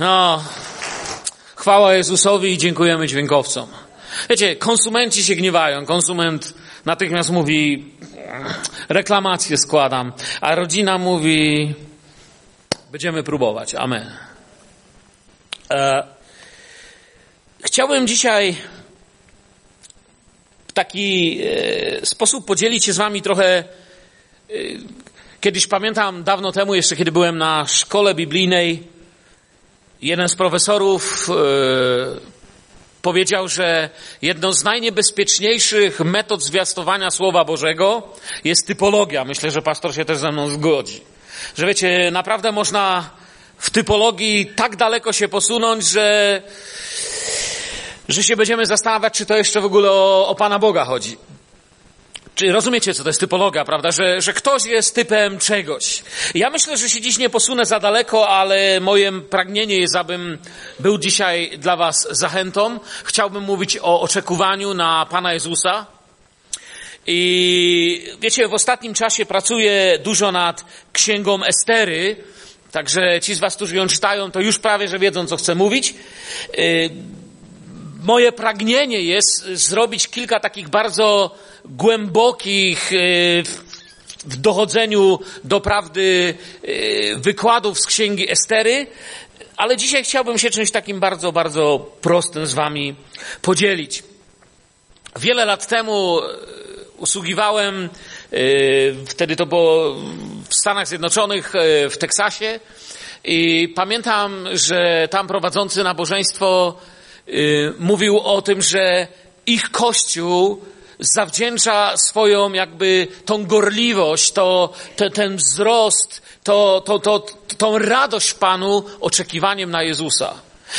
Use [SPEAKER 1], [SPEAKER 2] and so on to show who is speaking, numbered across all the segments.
[SPEAKER 1] No, chwała Jezusowi i dziękujemy dźwiękowcom. Wiecie, konsumenci się gniewają. Konsument natychmiast mówi, reklamację składam, a rodzina mówi, będziemy próbować. Amen. E, chciałbym dzisiaj w taki e, sposób podzielić się z wami trochę e, Kiedyś pamiętam dawno temu, jeszcze kiedy byłem na szkole biblijnej, jeden z profesorów yy, powiedział, że jedną z najniebezpieczniejszych metod zwiastowania Słowa Bożego jest typologia. Myślę, że pastor się też ze mną zgodzi. Że wiecie, naprawdę można w typologii tak daleko się posunąć, że, że się będziemy zastanawiać, czy to jeszcze w ogóle o, o Pana Boga chodzi. Czy rozumiecie, co to jest typologia, prawda? Że, że ktoś jest typem czegoś. Ja myślę, że się dziś nie posunę za daleko, ale moje pragnienie jest, abym był dzisiaj dla Was zachętą. Chciałbym mówić o oczekiwaniu na Pana Jezusa. I wiecie, w ostatnim czasie pracuję dużo nad księgą Estery. Także ci z Was, którzy ją czytają, to już prawie, że wiedzą, co chcę mówić. Y, moje pragnienie jest zrobić kilka takich bardzo głębokich y, w dochodzeniu do prawdy y, wykładów z księgi Estery, ale dzisiaj chciałbym się czymś takim bardzo, bardzo prostym z Wami podzielić. Wiele lat temu y, usługiwałem, wtedy to było w Stanach Zjednoczonych, w Teksasie, i pamiętam, że tam prowadzący nabożeństwo mówił o tym, że ich kościół zawdzięcza swoją jakby tą gorliwość, to, te, ten wzrost, to, to, to, tą radość Panu oczekiwaniem na Jezusa.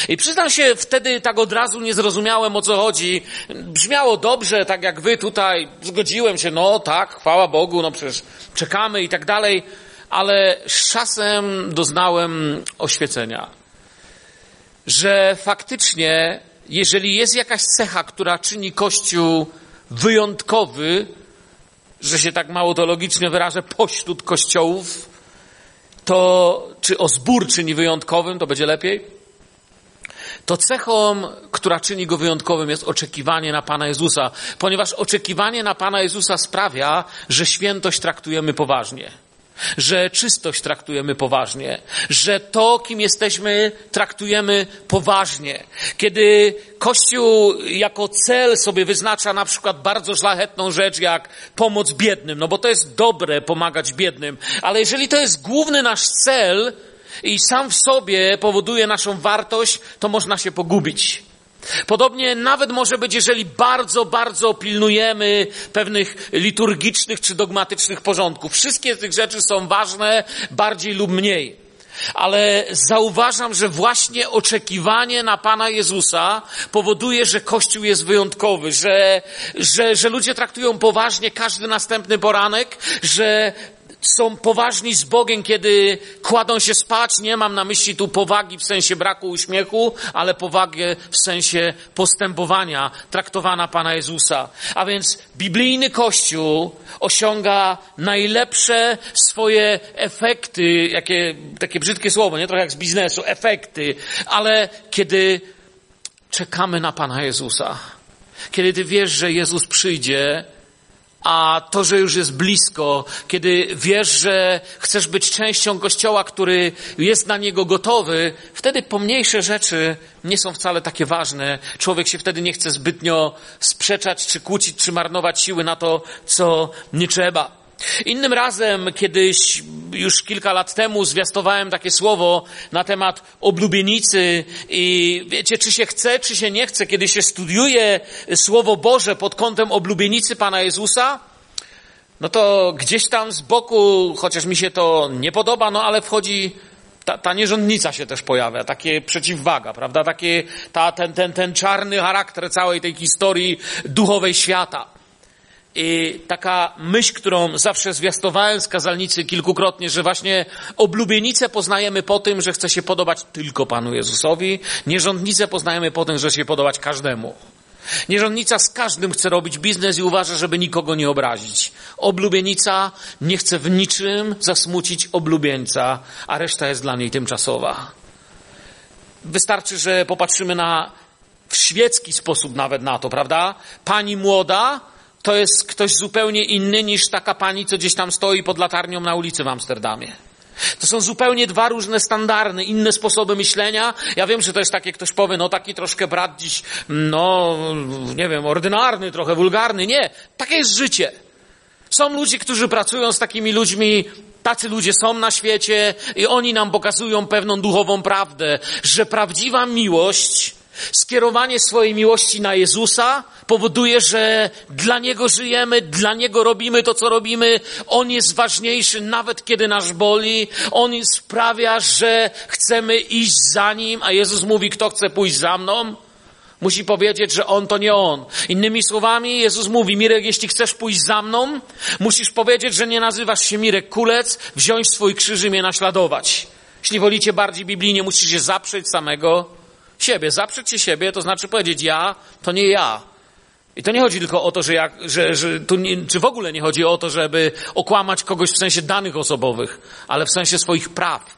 [SPEAKER 1] I przyznam się, wtedy tak od razu nie zrozumiałem o co chodzi. Brzmiało dobrze, tak jak wy tutaj, zgodziłem się, no tak, chwała Bogu, no przecież czekamy i tak dalej, ale z czasem doznałem oświecenia, że faktycznie, jeżeli jest jakaś cecha, która czyni Kościół wyjątkowy, że się tak mało logicznie wyrażę, pośród kościołów, to czy o zbór czyni wyjątkowym, to będzie lepiej? To cechą, która czyni go wyjątkowym, jest oczekiwanie na Pana Jezusa, ponieważ oczekiwanie na Pana Jezusa sprawia, że świętość traktujemy poważnie że czystość traktujemy poważnie, że to, kim jesteśmy, traktujemy poważnie. Kiedy Kościół jako cel sobie wyznacza na przykład bardzo szlachetną rzecz jak pomoc biednym, no bo to jest dobre pomagać biednym, ale jeżeli to jest główny nasz cel i sam w sobie powoduje naszą wartość, to można się pogubić. Podobnie nawet może być, jeżeli bardzo, bardzo pilnujemy pewnych liturgicznych czy dogmatycznych porządków. Wszystkie tych rzeczy są ważne, bardziej lub mniej. Ale zauważam, że właśnie oczekiwanie na Pana Jezusa powoduje, że Kościół jest wyjątkowy, że, że, że ludzie traktują poważnie każdy następny poranek, że są poważni z Bogiem, kiedy kładą się spać. Nie mam na myśli tu powagi w sensie braku uśmiechu, ale powagę w sensie postępowania traktowana Pana Jezusa. A więc biblijny Kościół osiąga najlepsze swoje efekty, jakie, takie brzydkie słowo, nie trochę jak z biznesu, efekty, ale kiedy czekamy na Pana Jezusa, kiedy Ty wiesz, że Jezus przyjdzie, a to, że już jest blisko, kiedy wiesz, że chcesz być częścią Kościoła, który jest na niego gotowy, wtedy pomniejsze rzeczy nie są wcale takie ważne. Człowiek się wtedy nie chce zbytnio sprzeczać, czy kłócić, czy marnować siły na to, co nie trzeba. Innym razem, kiedyś już kilka lat temu, zwiastowałem takie słowo na temat oblubienicy i wiecie, czy się chce, czy się nie chce, kiedy się studiuje Słowo Boże pod kątem oblubienicy Pana Jezusa, no to gdzieś tam z boku, chociaż mi się to nie podoba, no ale wchodzi ta, ta nierządnica się też pojawia, takie przeciwwaga, prawda? Takie, ta, ten, ten, ten czarny charakter całej tej historii duchowej świata. I taka myśl, którą zawsze zwiastowałem z kazalnicy kilkukrotnie, że właśnie oblubienicę poznajemy po tym, że chce się podobać tylko Panu Jezusowi, nierządnicę poznajemy po tym, że się podobać każdemu. Nierządnica z każdym chce robić biznes i uważa, żeby nikogo nie obrazić. Oblubienica nie chce w niczym zasmucić oblubieńca, a reszta jest dla niej tymczasowa. Wystarczy, że popatrzymy na w świecki sposób nawet na to, prawda? Pani młoda to jest ktoś zupełnie inny niż taka pani, co gdzieś tam stoi pod latarnią na ulicy w Amsterdamie. To są zupełnie dwa różne standardy, inne sposoby myślenia. Ja wiem, że to jest takie, ktoś powie, no taki troszkę brat dziś, no, nie wiem, ordynarny, trochę wulgarny. Nie, takie jest życie. Są ludzie, którzy pracują z takimi ludźmi, tacy ludzie są na świecie i oni nam pokazują pewną duchową prawdę, że prawdziwa miłość Skierowanie swojej miłości na Jezusa powoduje, że dla Niego żyjemy, dla Niego robimy to, co robimy. On jest ważniejszy, nawet kiedy nas boli. On sprawia, że chcemy iść za Nim, a Jezus mówi, kto chce pójść za mną, musi powiedzieć, że On to nie On. Innymi słowami, Jezus mówi, Mirek, jeśli chcesz pójść za mną, musisz powiedzieć, że nie nazywasz się Mirek Kulec, wziąć swój krzyż i mnie naśladować. Jeśli wolicie bardziej biblijnie, musisz się zaprzeć samego siebie. Zaprzeć się siebie to znaczy powiedzieć ja, to nie ja. I to nie chodzi tylko o to, że, jak, że, że tu nie, czy w ogóle nie chodzi o to, żeby okłamać kogoś w sensie danych osobowych, ale w sensie swoich praw,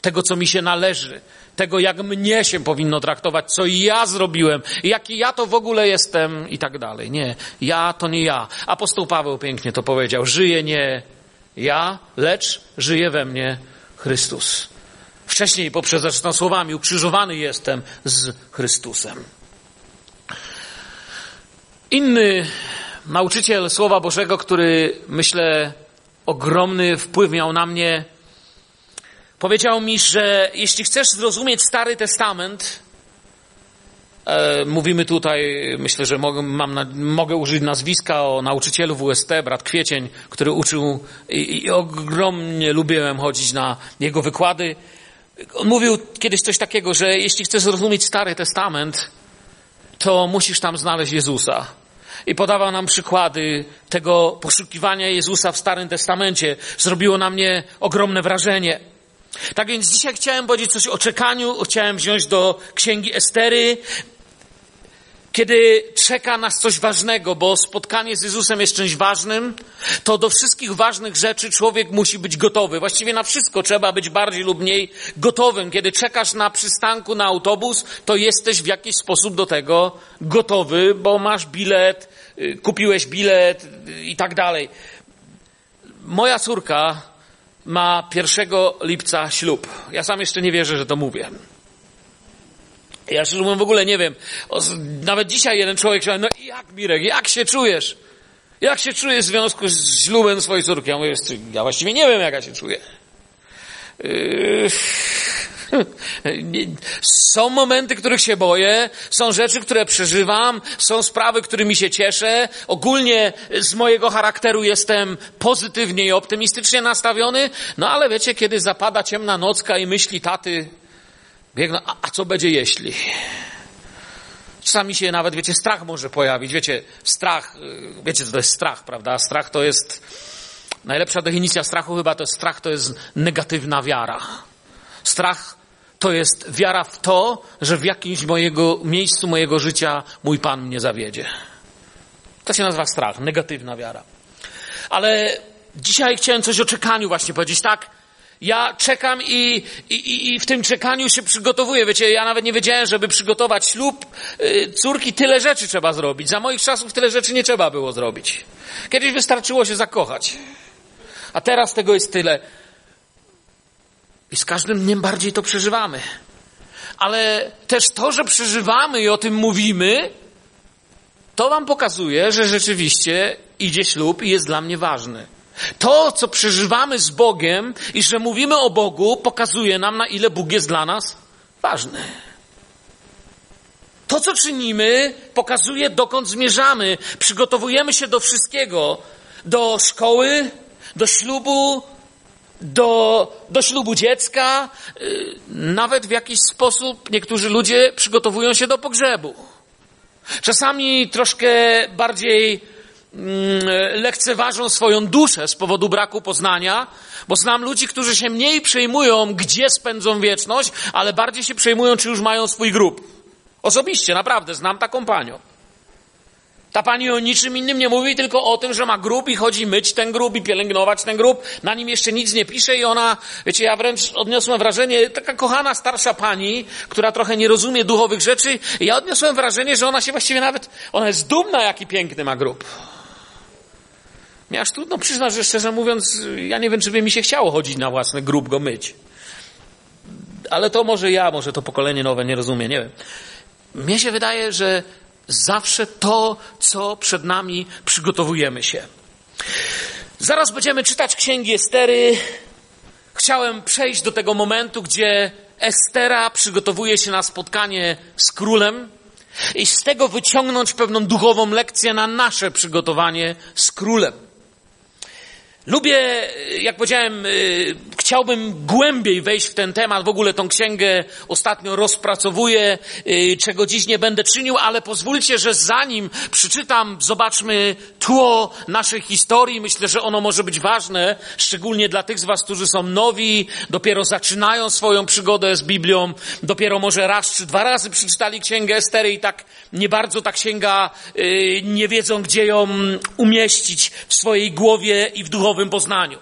[SPEAKER 1] tego, co mi się należy, tego, jak mnie się powinno traktować, co ja zrobiłem, jaki ja to w ogóle jestem i tak dalej. Nie, ja to nie ja. Apostoł Paweł pięknie to powiedział. Żyje nie ja, lecz żyje we mnie Chrystus. Wcześniej poprzez zresztą słowami ukrzyżowany jestem z Chrystusem. Inny nauczyciel Słowa Bożego, który myślę ogromny wpływ miał na mnie, powiedział mi, że jeśli chcesz zrozumieć Stary Testament, e, mówimy tutaj, myślę, że mogę, mam mogę użyć nazwiska o nauczycielu WST, brat Kwiecień, który uczył i, i ogromnie lubiłem chodzić na jego wykłady. On mówił kiedyś coś takiego, że jeśli chcesz zrozumieć Stary Testament, to musisz tam znaleźć Jezusa. I podawał nam przykłady tego poszukiwania Jezusa w Starym Testamencie. Zrobiło na mnie ogromne wrażenie. Tak więc dzisiaj chciałem powiedzieć coś o czekaniu, chciałem wziąć do księgi Estery, kiedy czeka nas coś ważnego, bo spotkanie z Jezusem jest czymś ważnym, to do wszystkich ważnych rzeczy człowiek musi być gotowy. Właściwie na wszystko trzeba być bardziej lub mniej gotowym. Kiedy czekasz na przystanku na autobus, to jesteś w jakiś sposób do tego gotowy, bo masz bilet, y, kupiłeś bilet i tak dalej. Moja córka ma 1 lipca ślub. Ja sam jeszcze nie wierzę, że to mówię. Ja szczerze mówiąc w ogóle nie wiem. Nawet dzisiaj jeden człowiek się no jak Mirek, jak się czujesz? Jak się czujesz w związku z ślubem swojej córki? Ja mówię, ja właściwie nie wiem, jak ja się czuję. Yy, są momenty, których się boję, są rzeczy, które przeżywam, są sprawy, którymi się cieszę. Ogólnie z mojego charakteru jestem pozytywnie i optymistycznie nastawiony, no ale wiecie, kiedy zapada ciemna nocka i myśli taty, Biegną, a, a co będzie jeśli? Czasami się nawet, wiecie, strach może pojawić. Wiecie, strach, y, wiecie, co to jest strach, prawda? Strach to jest, najlepsza definicja strachu chyba to jest strach to jest negatywna wiara. Strach to jest wiara w to, że w jakimś mojego, miejscu mojego życia mój Pan mnie zawiedzie. To się nazywa strach, negatywna wiara. Ale dzisiaj chciałem coś o czekaniu właśnie powiedzieć, tak? Ja czekam i, i, i w tym czekaniu się przygotowuję. Wiecie, ja nawet nie wiedziałem, żeby przygotować ślub yy, córki, tyle rzeczy trzeba zrobić. Za moich czasów tyle rzeczy nie trzeba było zrobić. Kiedyś wystarczyło się zakochać. A teraz tego jest tyle. I z każdym dniem bardziej to przeżywamy. Ale też to, że przeżywamy i o tym mówimy, to wam pokazuje, że rzeczywiście idzie ślub i jest dla mnie ważny. To, co przeżywamy z Bogiem i że mówimy o Bogu, pokazuje nam, na ile Bóg jest dla nas ważny. To, co czynimy, pokazuje, dokąd zmierzamy. Przygotowujemy się do wszystkiego. Do szkoły, do ślubu, do, do ślubu dziecka. Y, nawet w jakiś sposób niektórzy ludzie przygotowują się do pogrzebu. Czasami troszkę bardziej lekceważą swoją duszę z powodu braku poznania, bo znam ludzi, którzy się mniej przejmują, gdzie spędzą wieczność, ale bardziej się przejmują, czy już mają swój grób. Osobiście, naprawdę, znam taką panią. Ta pani o niczym innym nie mówi, tylko o tym, że ma grób i chodzi myć ten grób i pielęgnować ten grób. Na nim jeszcze nic nie pisze i ona, wiecie, ja wręcz odniosłem wrażenie, taka kochana starsza pani, która trochę nie rozumie duchowych rzeczy, ja odniosłem wrażenie, że ona się właściwie nawet, ona jest dumna, jaki piękny ma grób. Mnie aż trudno przyznać, że szczerze mówiąc, ja nie wiem, czy by mi się chciało chodzić na własny grób, go myć. Ale to może ja, może to pokolenie nowe nie rozumie, nie wiem. Mnie się wydaje, że zawsze to, co przed nami przygotowujemy się. Zaraz będziemy czytać księgi Estery. Chciałem przejść do tego momentu, gdzie Estera przygotowuje się na spotkanie z królem i z tego wyciągnąć pewną duchową lekcję na nasze przygotowanie z królem. Lubię, jak powiedziałem, y, chciałbym głębiej wejść w ten temat. W ogóle tą księgę ostatnio rozpracowuję, y, czego dziś nie będę czynił, ale pozwólcie, że zanim przeczytam, zobaczmy tło naszej historii. Myślę, że ono może być ważne, szczególnie dla tych z Was, którzy są nowi, dopiero zaczynają swoją przygodę z Biblią, dopiero może raz czy dwa razy przeczytali księgę Estery i tak nie bardzo ta księga y, nie wiedzą, gdzie ją umieścić w swojej głowie i w duchowym duchowym poznaniu.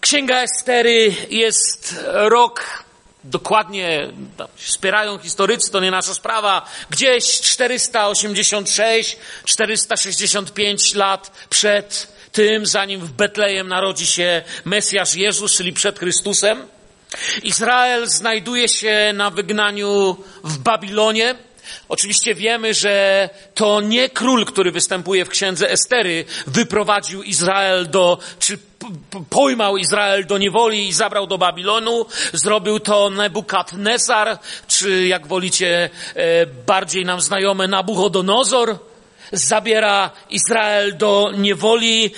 [SPEAKER 1] Księga Estery jest rok, dokładnie wspierają historycy, to nie nasza sprawa, gdzieś 486, 465 lat przed tym, zanim w Betlejem narodzi się Mesjasz Jezus, czyli przed Chrystusem. Izrael znajduje się na wygnaniu w Babilonie. Oczywiście wiemy, że to nie król, który występuje w księdze Estery, wyprowadził Izrael do, czy pojmał Izrael do niewoli i zabrał do Babilonu. Zrobił to Nebukadnezar, czy jak wolicie, e, bardziej nam znajome Nabuchodonozor. Zabiera Izrael do niewoli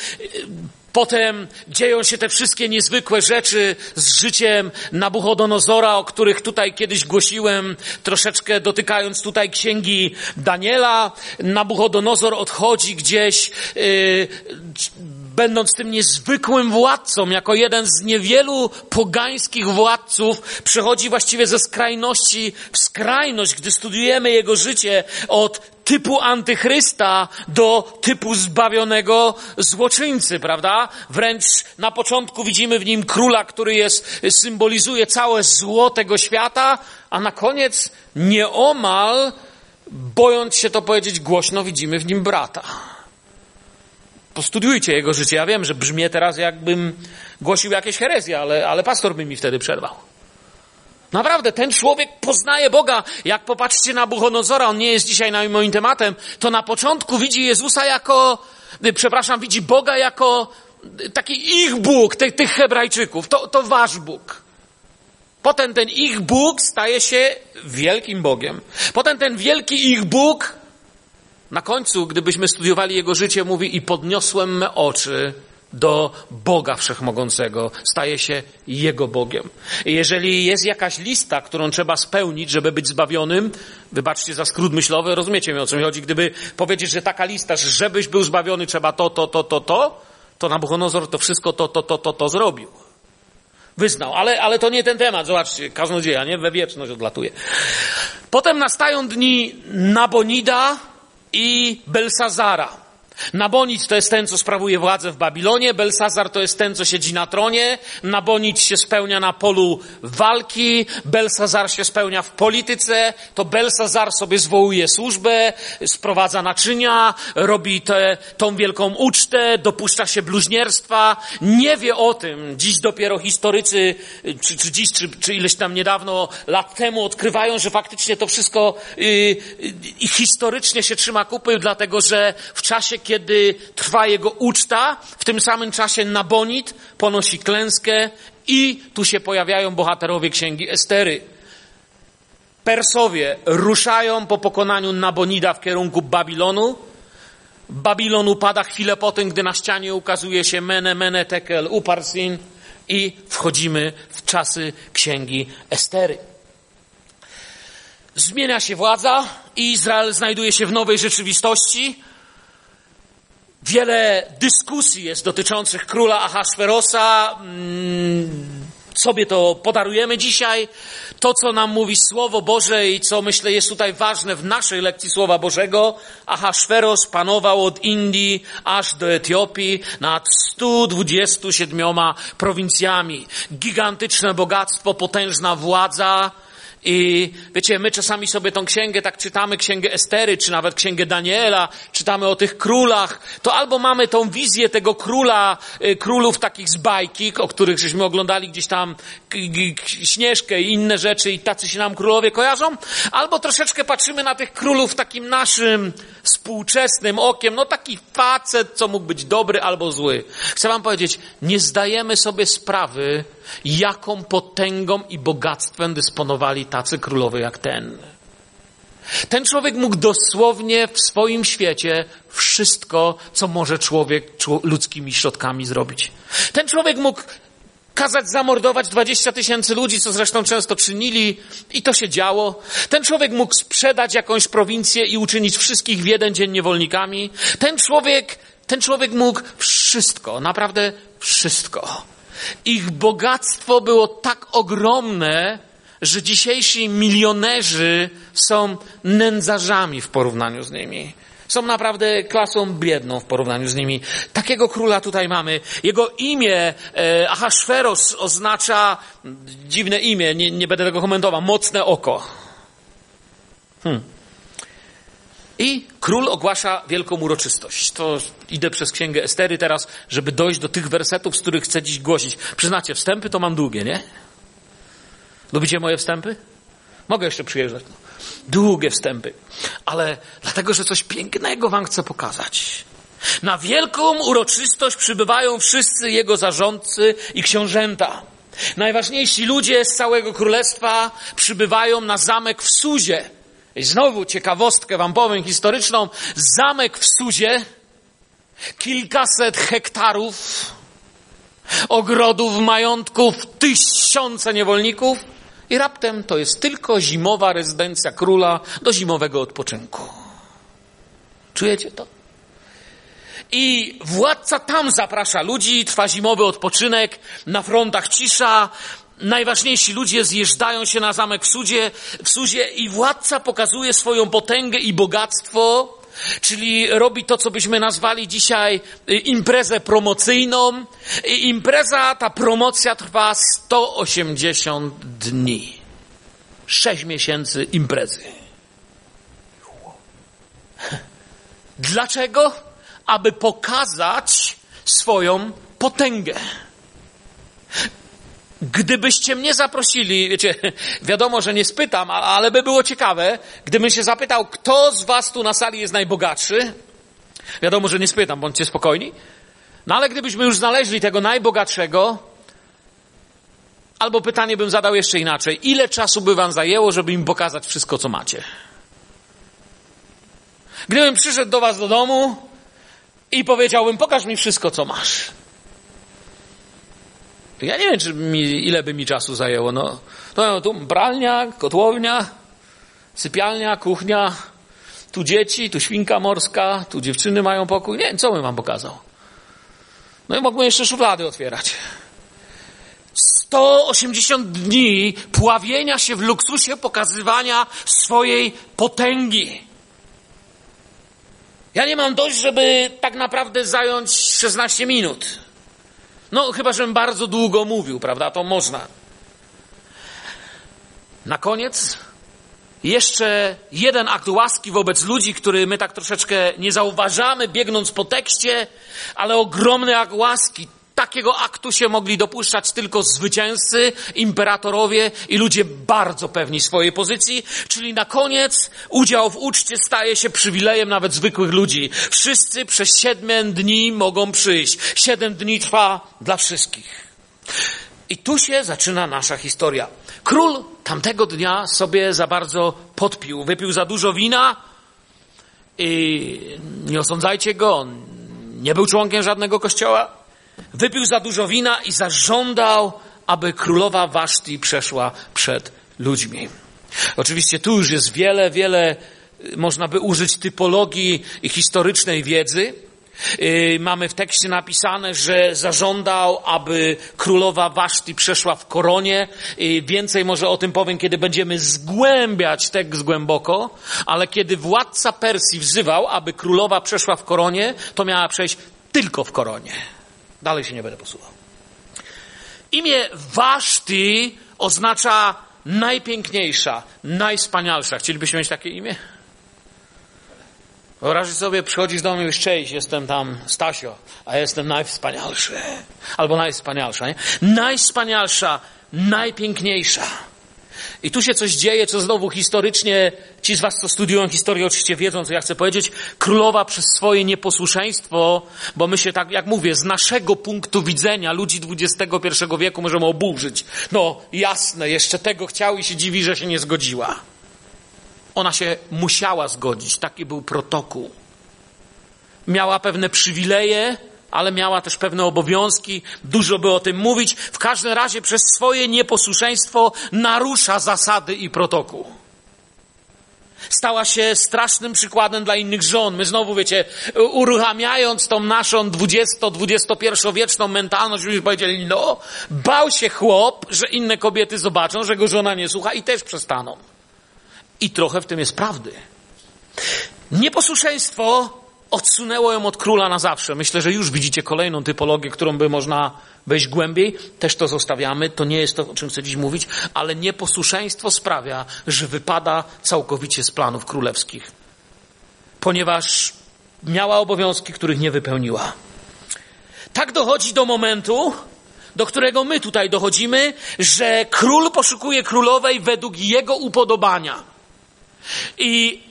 [SPEAKER 1] Potem dzieją się te wszystkie niezwykłe rzeczy z życiem Nabuchodonozora, o których tutaj kiedyś głosiłem, troszeczkę dotykając tutaj księgi Daniela. Nabuchodonozor odchodzi gdzieś, yy, będąc tym niezwykłym władcą, jako jeden z niewielu pogańskich władców, przechodzi właściwie ze skrajności w skrajność, gdy studiujemy jego życie od typu antychrysta do typu zbawionego złoczyńcy, prawda? Wręcz na początku widzimy w nim króla, który jest, symbolizuje całe zło tego świata, a na koniec nieomal, bojąc się to powiedzieć głośno, widzimy w nim brata. Postudiujcie jego życie. Ja wiem, że brzmi teraz jakbym głosił jakieś herezje, ale, ale pastor by mi wtedy przerwał. Naprawdę, ten człowiek poznaje Boga. Jak popatrzcie na Buchonozora, on nie jest dzisiaj na moim tematem, to na początku widzi Jezusa jako, y, przepraszam, widzi Boga jako y, taki ich Bóg, tych, tych Hebrajczyków. To, to wasz Bóg. Potem ten ich Bóg staje się wielkim Bogiem. Potem ten wielki ich Bóg, na końcu, gdybyśmy studiowali jego życie, mówi: I podniosłem me oczy do Boga Wszechmogącego, staje się Jego Bogiem. I jeżeli jest jakaś lista, którą trzeba spełnić, żeby być zbawionym, wybaczcie za skrót myślowy, rozumiecie mi o co mi chodzi, gdyby powiedzieć, że taka lista, że żebyś był zbawiony, trzeba to, to, to, to, to, to Nabuchodonozor to wszystko to, to, to, to, to zrobił. Wyznał, ale, ale to nie ten temat, zobaczcie, kaznodzieja, nie? We wieczność odlatuje. Potem nastają dni Nabonida i Belsazara. Nabonic to jest ten, co sprawuje władzę w Babilonie, Belsazar to jest ten, co siedzi na tronie, Nabonic się spełnia na polu walki, Belsazar się spełnia w polityce, to Belsazar sobie zwołuje służbę, sprowadza naczynia, robi te, tą wielką ucztę, dopuszcza się bluźnierstwa, nie wie o tym, dziś dopiero historycy, czy, czy dziś, czy, czy ileś tam niedawno, lat temu odkrywają, że faktycznie to wszystko yy, yy, historycznie się trzyma kupy, dlatego że w czasie, kiedy trwa jego uczta, w tym samym czasie Nabonid ponosi klęskę i tu się pojawiają bohaterowie księgi Estery. Persowie ruszają po pokonaniu Nabonida w kierunku Babilonu. Babilon upada chwilę po tym, gdy na ścianie ukazuje się Mene, Mene, Tekel, Uparsin i wchodzimy w czasy księgi Estery. Zmienia się władza i Izrael znajduje się w nowej rzeczywistości. Wiele dyskusji jest dotyczących króla Ahasferosa. Mm, sobie to podarujemy dzisiaj. To, co nam mówi Słowo Boże i co myślę jest tutaj ważne w naszej lekcji Słowa Bożego. Ahasferos panował od Indii aż do Etiopii nad 127 prowincjami. Gigantyczne bogactwo, potężna władza, i wiecie, my czasami sobie tą księgę tak czytamy, księgę Estery, czy nawet księgę Daniela, czytamy o tych królach, to albo mamy tą wizję tego króla, y, królów takich z bajki, o których żeśmy oglądali gdzieś tam Śnieżkę i inne rzeczy i tacy się nam królowie kojarzą, albo troszeczkę patrzymy na tych królów takim naszym współczesnym okiem, no taki facet, co mógł być dobry albo zły. Chcę wam powiedzieć, nie zdajemy sobie sprawy, jaką potęgą i bogactwem dysponowali tacy królowie jak ten. Ten człowiek mógł dosłownie w swoim świecie wszystko, co może człowiek ludzkimi środkami zrobić. Ten człowiek mógł kazać zamordować 20 tysięcy ludzi, co zresztą często czynili, i to się działo. Ten człowiek mógł sprzedać jakąś prowincję i uczynić wszystkich w jeden dzień niewolnikami. Ten człowiek, ten człowiek mógł wszystko, naprawdę wszystko. Ich bogactwo było tak ogromne, że dzisiejsi milionerzy są nędzarzami w porównaniu z nimi. Są naprawdę klasą biedną w porównaniu z nimi. Takiego króla tutaj mamy. Jego imię e, Ahasferos oznacza dziwne imię, nie, nie będę tego komentował, mocne oko. Hmm. I król ogłasza wielką uroczystość. To idę przez księgę Estery teraz, żeby dojść do tych wersetów, z których chcę dziś głosić. Przyznacie, wstępy to mam długie, nie? Lubicie moje wstępy? Mogę jeszcze przyjeżdżać. Długie wstępy. Ale dlatego, że coś pięknego wam chcę pokazać. Na wielką uroczystość przybywają wszyscy jego zarządcy i książęta. Najważniejsi ludzie z całego królestwa przybywają na zamek w Suzie. I znowu ciekawostkę wam powiem historyczną. Zamek w Suzie, kilkaset hektarów, ogrodów, majątków, tysiące niewolników i raptem to jest tylko zimowa rezydencja króla do zimowego odpoczynku. Czujecie to? I władca tam zaprasza ludzi, trwa zimowy odpoczynek, na frontach cisza, najważniejsi ludzie zjeżdżają się na zamek w Sudzie, w i władca pokazuje swoją potęgę i bogactwo, czyli robi to, co byśmy nazwali dzisiaj y, imprezę promocyjną. I impreza, ta promocja trwa 180 dni. 6 miesięcy imprezy. Dlaczego? Aby pokazać swoją potęgę. Gdybyście mnie zaprosili, wiecie, wiadomo, że nie spytam, ale by było ciekawe, gdybym się zapytał, kto z was tu na sali jest najbogatszy. Wiadomo, że nie spytam, bądźcie spokojni. No ale gdybyśmy już znaleźli tego najbogatszego, albo pytanie bym zadał jeszcze inaczej. Ile czasu by wam zajęło, żeby im pokazać wszystko, co macie? Gdybym przyszedł do was do domu i powiedziałbym, pokaż mi wszystko, co masz. Ja nie wiem, czy mi, ile by mi czasu zajęło. No, no tu pralnia, kotłownia, sypialnia, kuchnia, tu dzieci, tu świnka morska, tu dziewczyny mają pokój. Nie wiem, co bym wam pokazał. No i mógłbym jeszcze szuflady otwierać. 180 dni pławienia się w luksusie pokazywania swojej potęgi. Ja nie mam dość, żeby tak naprawdę zająć 16 minut. No, chyba, żebym bardzo długo mówił, prawda? To można. Na koniec jeszcze jeden akt łaski wobec ludzi, który my tak troszeczkę nie zauważamy, biegnąc po tekście, ale ogromny akt łaski. Takiego aktu się mogli dopuszczać tylko zwycięzcy, imperatorowie i ludzie bardzo pewni swojej pozycji, czyli na koniec udział w uczcie staje się przywilejem nawet zwykłych ludzi. Wszyscy przez siedem dni mogą przyjść. Siedem dni trwa dla wszystkich. I tu się zaczyna nasza historia. Król tamtego dnia sobie za bardzo podpił, wypił za dużo wina i nie osądzajcie go, on nie był członkiem żadnego kościoła Wypił za dużo wina i zażądał, aby królowa Waszti przeszła przed ludźmi. Oczywiście tu już jest wiele, wiele, można by użyć typologii i historycznej wiedzy, Yy, mamy w tekście napisane, że zażądał, aby królowa Waszti przeszła w koronie. Yy, więcej może o tym powiem, kiedy będziemy zgłębiać tekst głęboko, ale kiedy władca Persji wzywał, aby królowa przeszła w koronie, to miała przejść tylko w koronie. Dalej się nie będę posłuchał. Imię Waszti oznacza najpiękniejsza, najwspanialsza. Chcielibyśmy mieć takie imię? Wyobraźcie sobie, przychodzisz do mnie już cześć, jestem tam Stasio, a jestem najwspanialszy. Albo najwspanialsza, nie? Najwspanialsza, najpiękniejsza. I tu się coś dzieje, co znowu historycznie, ci z was, co studiują historię, oczywiście wiedzą, co ja chcę powiedzieć. Królowa przez swoje nieposłuszeństwo, bo my się tak, jak mówię, z naszego punktu widzenia ludzi XXI wieku możemy oburzyć. No, jasne, jeszcze tego chciał i się dziwi, że się nie zgodziła. Ona się musiała zgodzić, taki był protokół. Miała pewne przywileje, ale miała też pewne obowiązki, dużo by o tym mówić. W każdym razie przez swoje nieposłuszeństwo narusza zasady i protokół. Stała się strasznym przykładem dla innych żon. My znowu, wiecie, uruchamiając tą naszą 20-21 wieczną mentalność, już powiedzieli, no, bał się chłop, że inne kobiety zobaczą, że go żona nie słucha i też przestaną. I trochę w tym jest prawdy. Nieposłuszeństwo odsunęło ją od króla na zawsze. Myślę, że już widzicie kolejną typologię, którą by można wejść głębiej. Też to zostawiamy. To nie jest to, o czym chcę dziś mówić, ale nieposłuszeństwo sprawia, że wypada całkowicie z planów królewskich. Ponieważ miała obowiązki, których nie wypełniła. Tak dochodzi do momentu, do którego my tutaj dochodzimy, że król poszukuje królowej według jego upodobania. I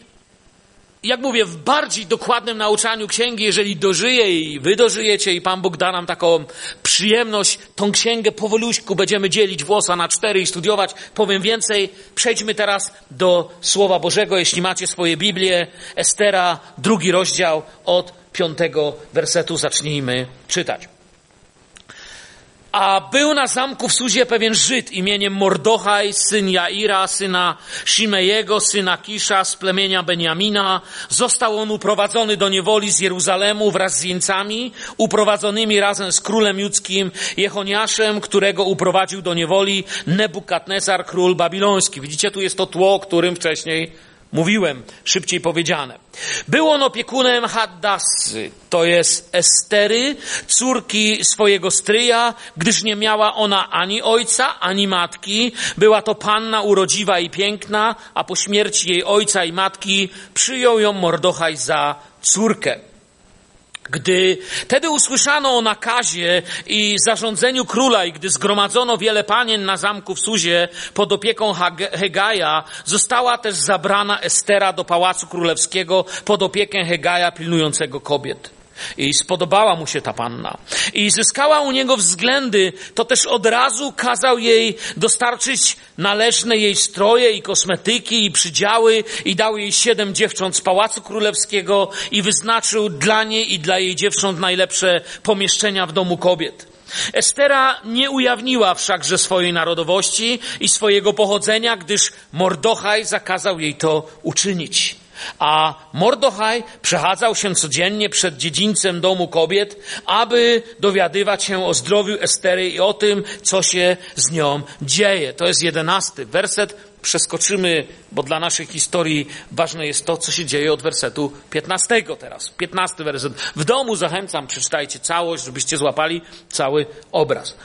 [SPEAKER 1] jak mówię, w bardziej dokładnym nauczaniu księgi, jeżeli dożyję i wy dożyjecie i Pan Bóg da nam taką przyjemność, tą księgę powoluśku będziemy dzielić włosa na cztery i studiować. Powiem więcej. Przejdźmy teraz do Słowa Bożego. Jeśli macie swoje Biblię, Estera, drugi rozdział od piątego wersetu zacznijmy czytać. A był na zamku w Suzie pewien Żyd imieniem Mordochaj, syn Jaira, syna Shimejego, syna Kisza z plemienia Beniamina. Został on uprowadzony do niewoli z Jeruzalemu wraz z jeńcami, uprowadzonymi razem z królem judzkim Jechoniaszem, którego uprowadził do niewoli Nebukadnezar, król babiloński. Widzicie, tu jest to tło, o którym wcześniej Mówiłem, szybciej powiedziane. Był on opiekunem Haddasy, to jest Estery, córki swojego stryja, gdyż nie miała ona ani ojca, ani matki. Była to panna urodziwa i piękna, a po śmierci jej ojca i matki przyjął ją Mordochaj za córkę. Gdy tedy usłyszano o nakazie i zarządzeniu króla i gdy zgromadzono wiele panien na zamku w Suzie pod opieką Hegaja, została też zabrana Estera do pałacu królewskiego pod opiekę Hegaja pilnującego kobiet. I spodobała mu się ta panna. I zyskała u niego względy, to też od razu kazał jej dostarczyć należne jej stroje i kosmetyki i przydziały i dał jej siedem dziewcząt z Pałacu Królewskiego i wyznaczył dla niej i dla jej dziewcząt najlepsze pomieszczenia w domu kobiet. Estera nie ujawniła wszakże swojej narodowości i swojego pochodzenia, gdyż Mordochaj zakazał jej to uczynić. A Mordochaj przechadzał się codziennie przed dziedzińcem domu kobiet, aby dowiadywać się o zdrowiu Estery i o tym, co się z nią dzieje. To jest jedenasty werset. Przeskoczymy, bo dla naszej historii ważne jest to, co się dzieje od wersetu piętnastego teraz. Piętnasty werset. W domu zachęcam, przeczytajcie całość, żebyście złapali cały obraz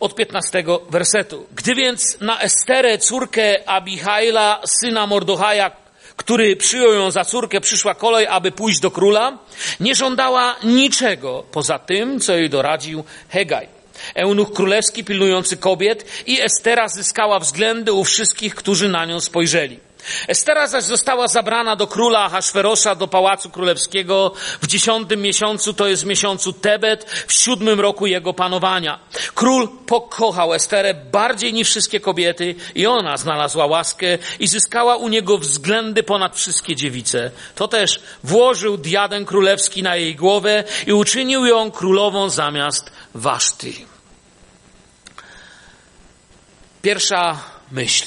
[SPEAKER 1] od 15 wersetu. Gdy więc na Esterę, córkę Abihaila, syna Mordochaja, który przyjął ją za córkę, przyszła kolej, aby pójść do króla, nie żądała niczego poza tym, co jej doradził Hegaj. Eunuch królewski pilnujący kobiet i Estera zyskała względy u wszystkich, którzy na nią spojrzeli. Estera zaś została zabrana do króla Ahasferosza do pałacu królewskiego w dziesiątym miesiącu, to jest miesiącu Tebet, w siódmym roku jego panowania. Król pokochał Esterę bardziej niż wszystkie kobiety i ona znalazła łaskę i zyskała u niego względy ponad wszystkie dziewice. To też włożył diadem królewski na jej głowę i uczynił ją królową zamiast Waszty. Pierwsza myśl.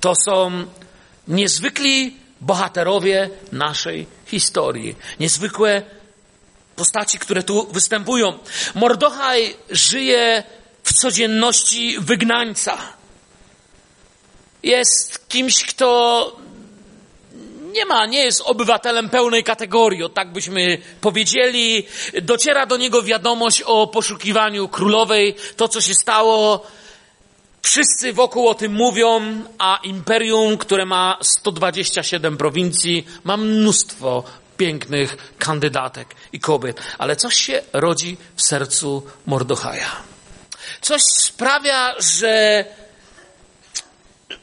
[SPEAKER 1] To są niezwykli bohaterowie naszej historii. Niezwykłe postaci, które tu występują. Mordochaj żyje w codzienności wygnańca. Jest kimś, kto nie ma, nie jest obywatelem pełnej kategorii, o tak byśmy powiedzieli. Dociera do niego wiadomość o poszukiwaniu królowej, to co się stało. Wszyscy wokół o tym mówią, a imperium, które ma 127 prowincji, ma mnóstwo pięknych kandydatek i kobiet. Ale coś się rodzi w sercu Mordochaja. Coś sprawia, że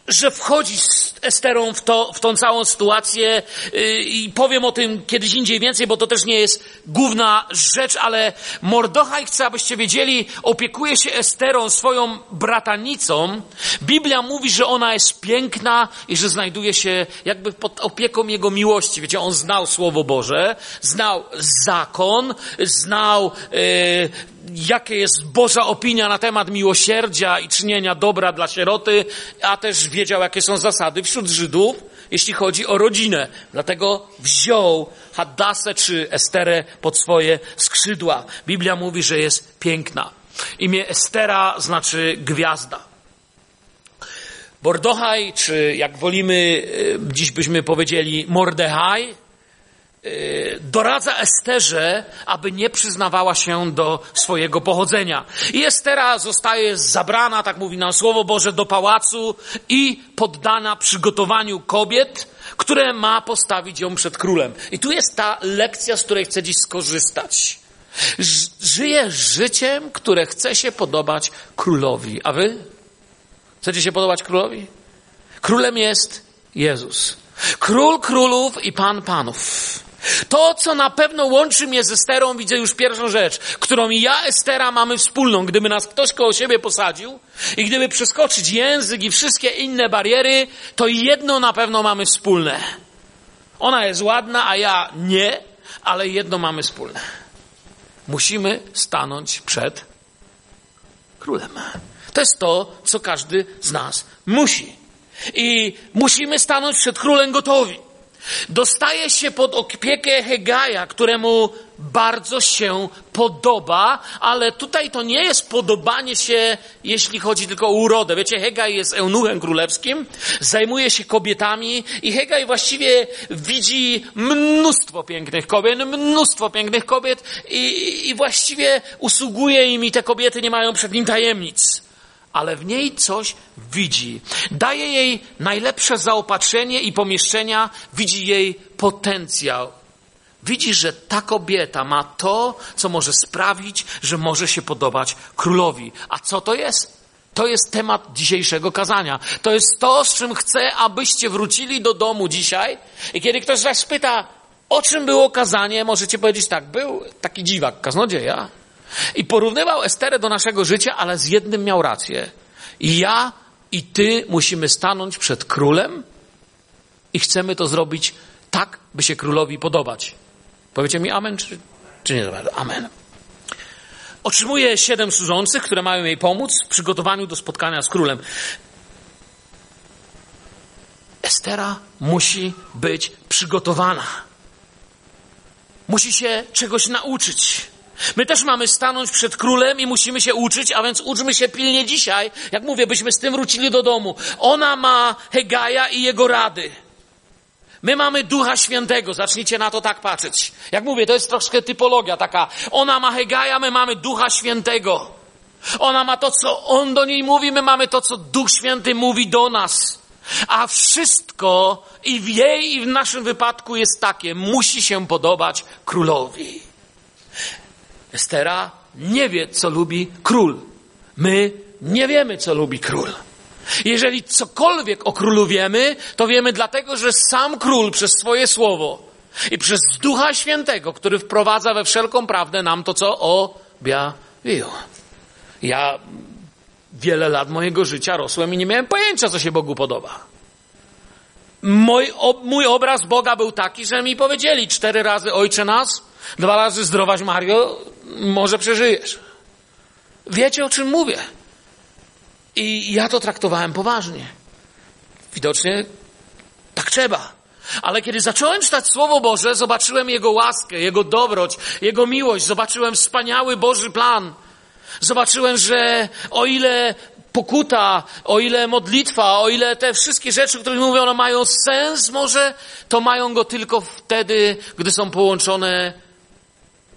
[SPEAKER 1] że wchodzi z Esterą w, to, w tą całą sytuację yy, i powiem o tym kiedyś indziej więcej, bo to też nie jest główna rzecz, ale Mordochaj, chcę abyście wiedzieli, opiekuje się Esterą, swoją bratanicą. Biblia mówi, że ona jest piękna i że znajduje się jakby pod opieką Jego miłości. Wiecie, on znał Słowo Boże, znał zakon, znał yy, jakie jest Boża opinia na temat miłosierdzia i czynienia dobra dla sieroty, a też wiedział, jakie są zasady wśród Żydów, jeśli chodzi o rodzinę. Dlatego wziął Haddasę czy Esterę pod swoje skrzydła. Biblia mówi, że jest piękna. Imię Estera znaczy gwiazda. Bordochaj, czy jak wolimy, e, dziś byśmy powiedzieli Mordechaj, doradza Esterze, aby nie przyznawała się do swojego pochodzenia. I Estera zostaje zabrana, tak mówi nam Słowo Boże, do pałacu i poddana przygotowaniu kobiet, które ma postawić ją przed królem. I tu jest ta lekcja, z której chcę dziś skorzystać. Żyje życiem, które chce się podobać królowi. A wy? Chcecie się podobać królowi? Królem jest Jezus. Król królów i pan panów. To, co na pewno łączy mnie z Esterą, widzę już pierwszą rzecz, którą ja, Estera, mamy wspólną. Gdyby nas ktoś koło siebie posadził i gdyby przeskoczyć język i wszystkie inne bariery, to jedno na pewno mamy wspólne. Ona jest ładna, a ja nie, ale jedno mamy wspólne. Musimy stanąć przed królem. To jest to, co każdy z nas musi. I musimy stanąć przed królem gotowi. Dostaje się pod opiekę Hegaja, któremu bardzo się podoba, ale tutaj to nie jest podobanie się, jeśli chodzi tylko o urodę. Wiecie, Hegaj jest eunuchem królewskim, zajmuje się kobietami i Hegaj właściwie widzi mnóstwo pięknych kobiet, mnóstwo pięknych kobiet i, i właściwie usługuje im i te kobiety nie mają przed nim tajemnic ale w niej coś widzi. Daje jej najlepsze zaopatrzenie i pomieszczenia, widzi jej potencjał. Widzi, że ta kobieta ma to, co może sprawić, że może się podobać królowi. A co to jest? To jest temat dzisiejszego kazania. To jest to, z czym chcę, abyście wrócili do domu dzisiaj. I kiedy ktoś was pyta, o czym było kazanie, możecie powiedzieć tak, był taki dziwak, kaznodzieja. I porównywał Esterę do naszego życia, ale z jednym miał rację. I ja i ty musimy stanąć przed królem i chcemy to zrobić tak, by się królowi podobać. Powiecie mi amen, czy, czy nie? Amen. Otrzymuje siedem służących, które mają jej pomóc w przygotowaniu do spotkania z królem. Estera musi być przygotowana. Musi się czegoś nauczyć. My też mamy stanąć przed królem i musimy się uczyć, a więc uczmy się pilnie dzisiaj. Jak mówię, byśmy z tym wrócili do domu. Ona ma Hegaja i jego rady. My mamy Ducha Świętego, zacznijcie na to tak patrzeć. Jak mówię, to jest troszkę typologia taka. Ona ma Hegaja, my mamy Ducha Świętego. Ona ma to, co On do niej mówi, my mamy to, co Duch Święty mówi do nas. A wszystko i w jej, i w naszym wypadku jest takie, musi się podobać królowi. Estera nie wie, co lubi król. My nie wiemy, co lubi król. Jeżeli cokolwiek o królu wiemy, to wiemy dlatego, że sam król przez swoje słowo i przez Ducha Świętego, który wprowadza we wszelką prawdę nam to, co objawił. Ja wiele lat mojego życia rosłem i nie miałem pojęcia, co się Bogu podoba. Mój, mój obraz Boga był taki, że mi powiedzieli cztery razy Ojcze nas, dwa razy zdrowaś Mario, może przeżyjesz. Wiecie, o czym mówię. I ja to traktowałem poważnie. Widocznie tak trzeba. Ale kiedy zacząłem czytać Słowo Boże, zobaczyłem Jego łaskę, Jego dobroć, Jego miłość, zobaczyłem wspaniały Boży plan. Zobaczyłem, że o ile pokuta, o ile modlitwa, o ile te wszystkie rzeczy, które mówią, one mają sens może, to mają go tylko wtedy, gdy są połączone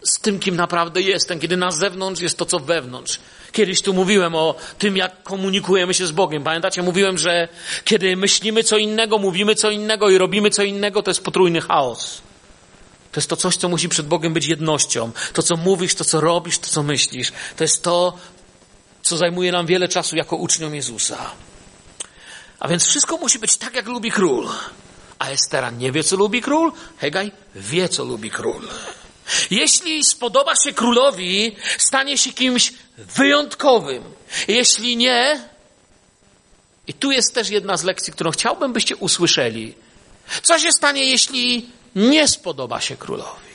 [SPEAKER 1] z tym, kim naprawdę jestem, kiedy na zewnątrz jest to, co wewnątrz. Kiedyś tu mówiłem o tym, jak komunikujemy się z Bogiem. Pamiętacie, mówiłem, że kiedy myślimy co innego, mówimy co innego i robimy co innego, to jest potrójny chaos. To jest to coś, co musi przed Bogiem być jednością. To, co mówisz, to, co robisz, to, co myślisz. To jest to, co zajmuje nam wiele czasu jako uczniom Jezusa. A więc wszystko musi być tak, jak lubi król. A Estera nie wie, co lubi król? Hegaj wie, co lubi król. Jeśli spodoba się królowi, stanie się kimś wyjątkowym. Jeśli nie, i tu jest też jedna z lekcji, którą chciałbym, byście usłyszeli. Co się stanie, jeśli nie spodoba się królowi?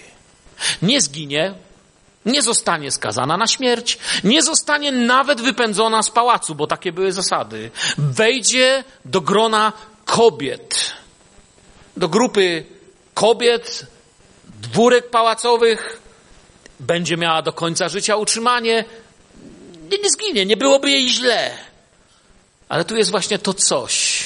[SPEAKER 1] Nie zginie, nie zostanie skazana na śmierć, nie zostanie nawet wypędzona z pałacu, bo takie były zasady. Wejdzie do grona kobiet, do grupy kobiet, dwórek pałacowych, będzie miała do końca życia utrzymanie. Nie, nie zginie, nie byłoby jej źle. Ale tu jest właśnie to coś.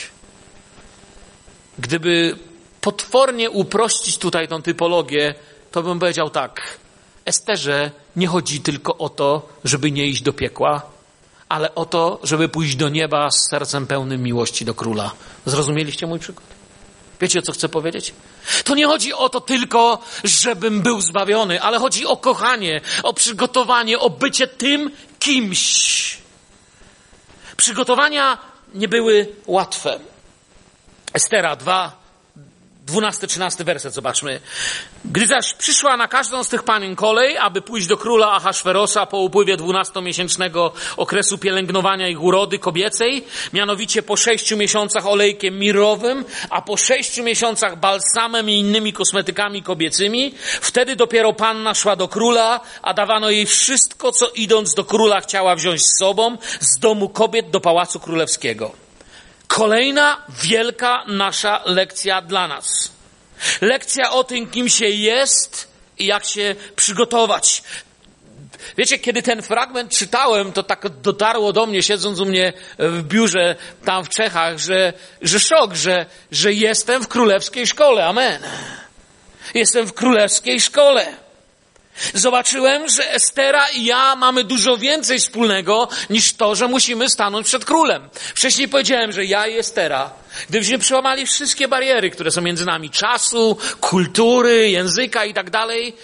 [SPEAKER 1] Gdyby potwornie uprościć tutaj tą typologię, to bym powiedział tak. Esterze nie chodzi tylko o to, żeby nie iść do piekła, ale o to, żeby pójść do nieba z sercem pełnym miłości do króla. Zrozumieliście mój przykład? Wiecie, co chcę powiedzieć? To nie chodzi o to tylko, żebym był zbawiony, ale chodzi o kochanie, o przygotowanie, o bycie tym kimś. Przygotowania nie były łatwe. Estera 2, 12-13 werset, zobaczmy. Gdy zaś przyszła na każdą z tych panien kolej, aby pójść do króla Ahasferosa po upływie dwunastomiesięcznego okresu pielęgnowania ich urody kobiecej, mianowicie po sześciu miesiącach olejkiem mirowym, a po sześciu miesiącach balsamem i innymi kosmetykami kobiecymi, wtedy dopiero panna szła do króla, a dawano jej wszystko, co idąc do króla chciała wziąć z sobą, z domu kobiet do pałacu królewskiego. Kolejna wielka nasza lekcja dla nas. Lekcja o tym, kim się jest i jak się przygotować. Wiecie, kiedy ten fragment czytałem, to tak dotarło do mnie, siedząc u mnie w biurze tam w Czechach, że, że szok, że, że jestem w królewskiej szkole. Amen. Jestem w królewskiej szkole. Zobaczyłem, że Estera i ja mamy dużo więcej wspólnego niż to, że musimy stanąć przed królem. Wcześniej powiedziałem, że ja i Estera, gdybyśmy przełamali wszystkie bariery, które są między nami, czasu, kultury, języka i tak dalej,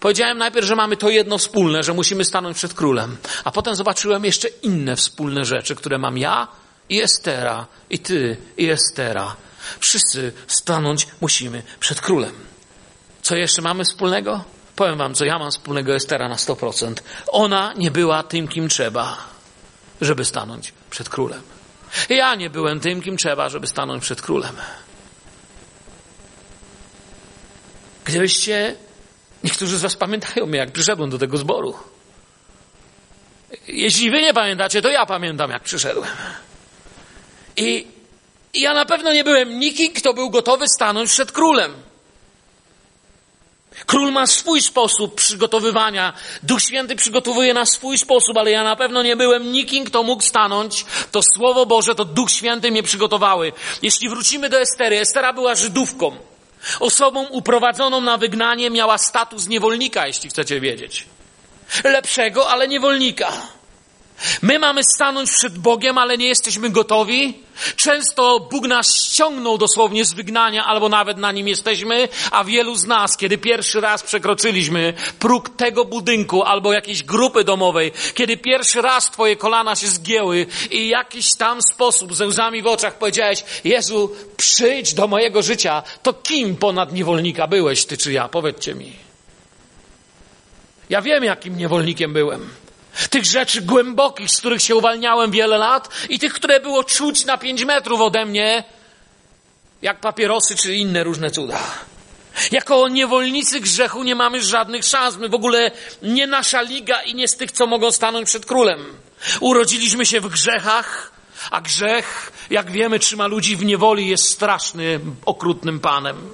[SPEAKER 1] powiedziałem najpierw, że mamy to jedno wspólne, że musimy stanąć przed królem. A potem zobaczyłem jeszcze inne wspólne rzeczy, które mam ja i Estera, i ty i Estera. Wszyscy stanąć musimy przed królem. Co jeszcze mamy wspólnego? Powiem wam, co ja mam wspólnego Estera na 100%. Ona nie była tym, kim trzeba, żeby stanąć przed królem. Ja nie byłem tym, kim trzeba, żeby stanąć przed królem. Gdybyście, niektórzy z was pamiętają mnie, jak przyszedłem do tego zboru. Jeśli wy nie pamiętacie, to ja pamiętam, jak przyszedłem. I, i ja na pewno nie byłem nikim, kto był gotowy stanąć przed królem. Król ma swój sposób przygotowywania. Duch Święty przygotowuje na swój sposób, ale ja na pewno nie byłem nikim, kto mógł stanąć. To Słowo Boże, to Duch Święty mnie przygotowały. Jeśli wrócimy do Estery, Estera była Żydówką. Osobą uprowadzoną na wygnanie miała status niewolnika, jeśli chcecie wiedzieć. Lepszego, ale niewolnika. My mamy stanąć przed Bogiem, ale nie jesteśmy gotowi. Często Bóg nas ściągnął dosłownie z wygnania, albo nawet na nim jesteśmy, a wielu z nas, kiedy pierwszy raz przekroczyliśmy próg tego budynku albo jakiejś grupy domowej, kiedy pierwszy raz twoje kolana się zgięły i jakiś tam sposób ze łzami w oczach powiedziałeś, Jezu, przyjdź do mojego życia, to kim ponad niewolnika byłeś, ty czy ja? Powiedzcie mi. Ja wiem, jakim niewolnikiem byłem. Tych rzeczy głębokich, z których się uwalniałem wiele lat i tych, które było czuć na pięć metrów ode mnie, jak papierosy czy inne różne cuda. Jako niewolnicy grzechu nie mamy żadnych szans. My w ogóle nie nasza liga i nie z tych, co mogą stanąć przed królem. Urodziliśmy się w grzechach, a grzech, jak wiemy, trzyma ludzi w niewoli, jest strasznym, okrutnym panem.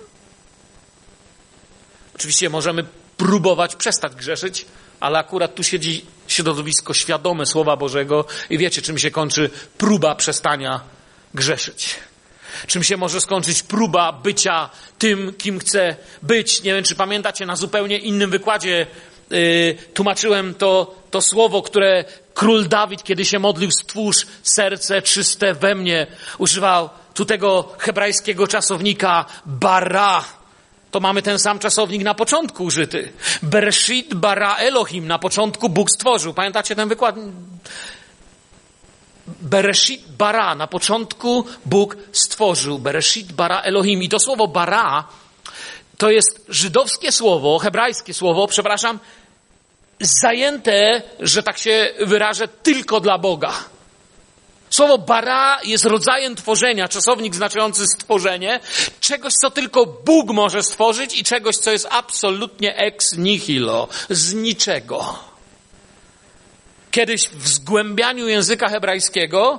[SPEAKER 1] Oczywiście możemy próbować przestać grzeszyć, ale akurat tu siedzi środowisko świadome Słowa Bożego i wiecie, czym się kończy próba przestania grzeszyć. Czym się może skończyć próba bycia tym, kim chce być. Nie wiem, czy pamiętacie, na zupełnie innym wykładzie yy, tłumaczyłem to, to słowo, które król Dawid, kiedy się modlił, stwórz serce czyste we mnie. Używał tu tego hebrajskiego czasownika bara. To mamy ten sam czasownik na początku użyty. Bereshit bara Elohim. Na początku Bóg stworzył. Pamiętacie ten wykład? Bereshit bara. Na początku Bóg stworzył. Bereshit bara Elohim. I to słowo bara to jest żydowskie słowo, hebrajskie słowo, przepraszam, zajęte, że tak się wyrażę, tylko dla Boga. Słowo bara jest rodzajem tworzenia, czasownik znaczący stworzenie, czegoś, co tylko Bóg może stworzyć i czegoś, co jest absolutnie ex nihilo, z niczego. Kiedyś w zgłębianiu języka hebrajskiego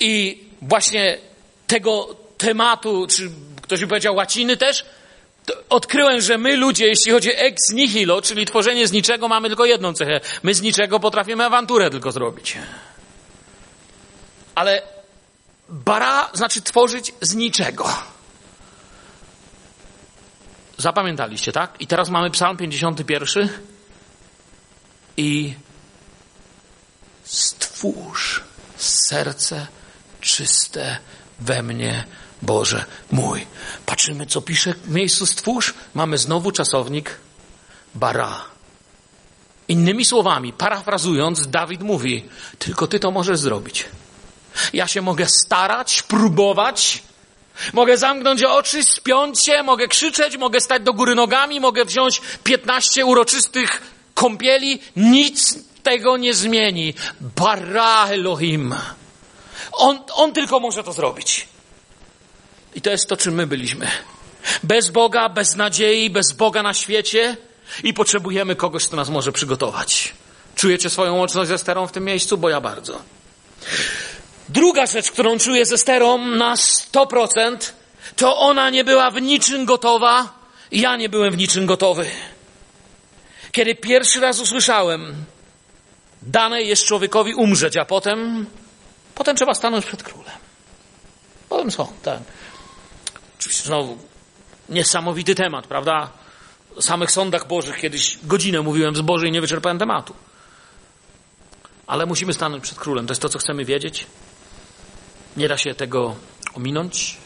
[SPEAKER 1] i właśnie tego tematu, czy ktoś by powiedział łaciny też, odkryłem, że my ludzie, jeśli chodzi o ex nihilo, czyli tworzenie z niczego, mamy tylko jedną cechę. My z niczego potrafimy awanturę tylko zrobić. Ale bara znaczy tworzyć z niczego. Zapamiętaliście, tak? I teraz mamy Psalm 51 i stwórz serce czyste we mnie, Boże mój. Patrzymy, co pisze w miejscu stwórz. Mamy znowu czasownik bara. Innymi słowami, parafrazując, Dawid mówi: Tylko ty to możesz zrobić. Ja się mogę starać, próbować, mogę zamknąć oczy, spiąć się, mogę krzyczeć, mogę stać do góry nogami, mogę wziąć 15 uroczystych kąpieli. Nic tego nie zmieni. Bara Elohim. On, on tylko może to zrobić. I to jest to, czym my byliśmy. Bez Boga, bez nadziei, bez Boga na świecie i potrzebujemy kogoś, kto nas może przygotować. Czujecie swoją łączność ze sterą w tym miejscu? Bo ja bardzo. Druga rzecz, którą czuję ze sterą na 100%, to ona nie była w niczym gotowa, ja nie byłem w niczym gotowy. Kiedy pierwszy raz usłyszałem, dane jest człowiekowi umrzeć, a potem, potem trzeba stanąć przed królem. Potem są, tak. Oczywiście znowu niesamowity temat, prawda? O samych sądach Bożych kiedyś godzinę mówiłem z Bożej i nie wyczerpałem tematu. Ale musimy stanąć przed królem. To jest to, co chcemy wiedzieć. Nie da się tego ominąć.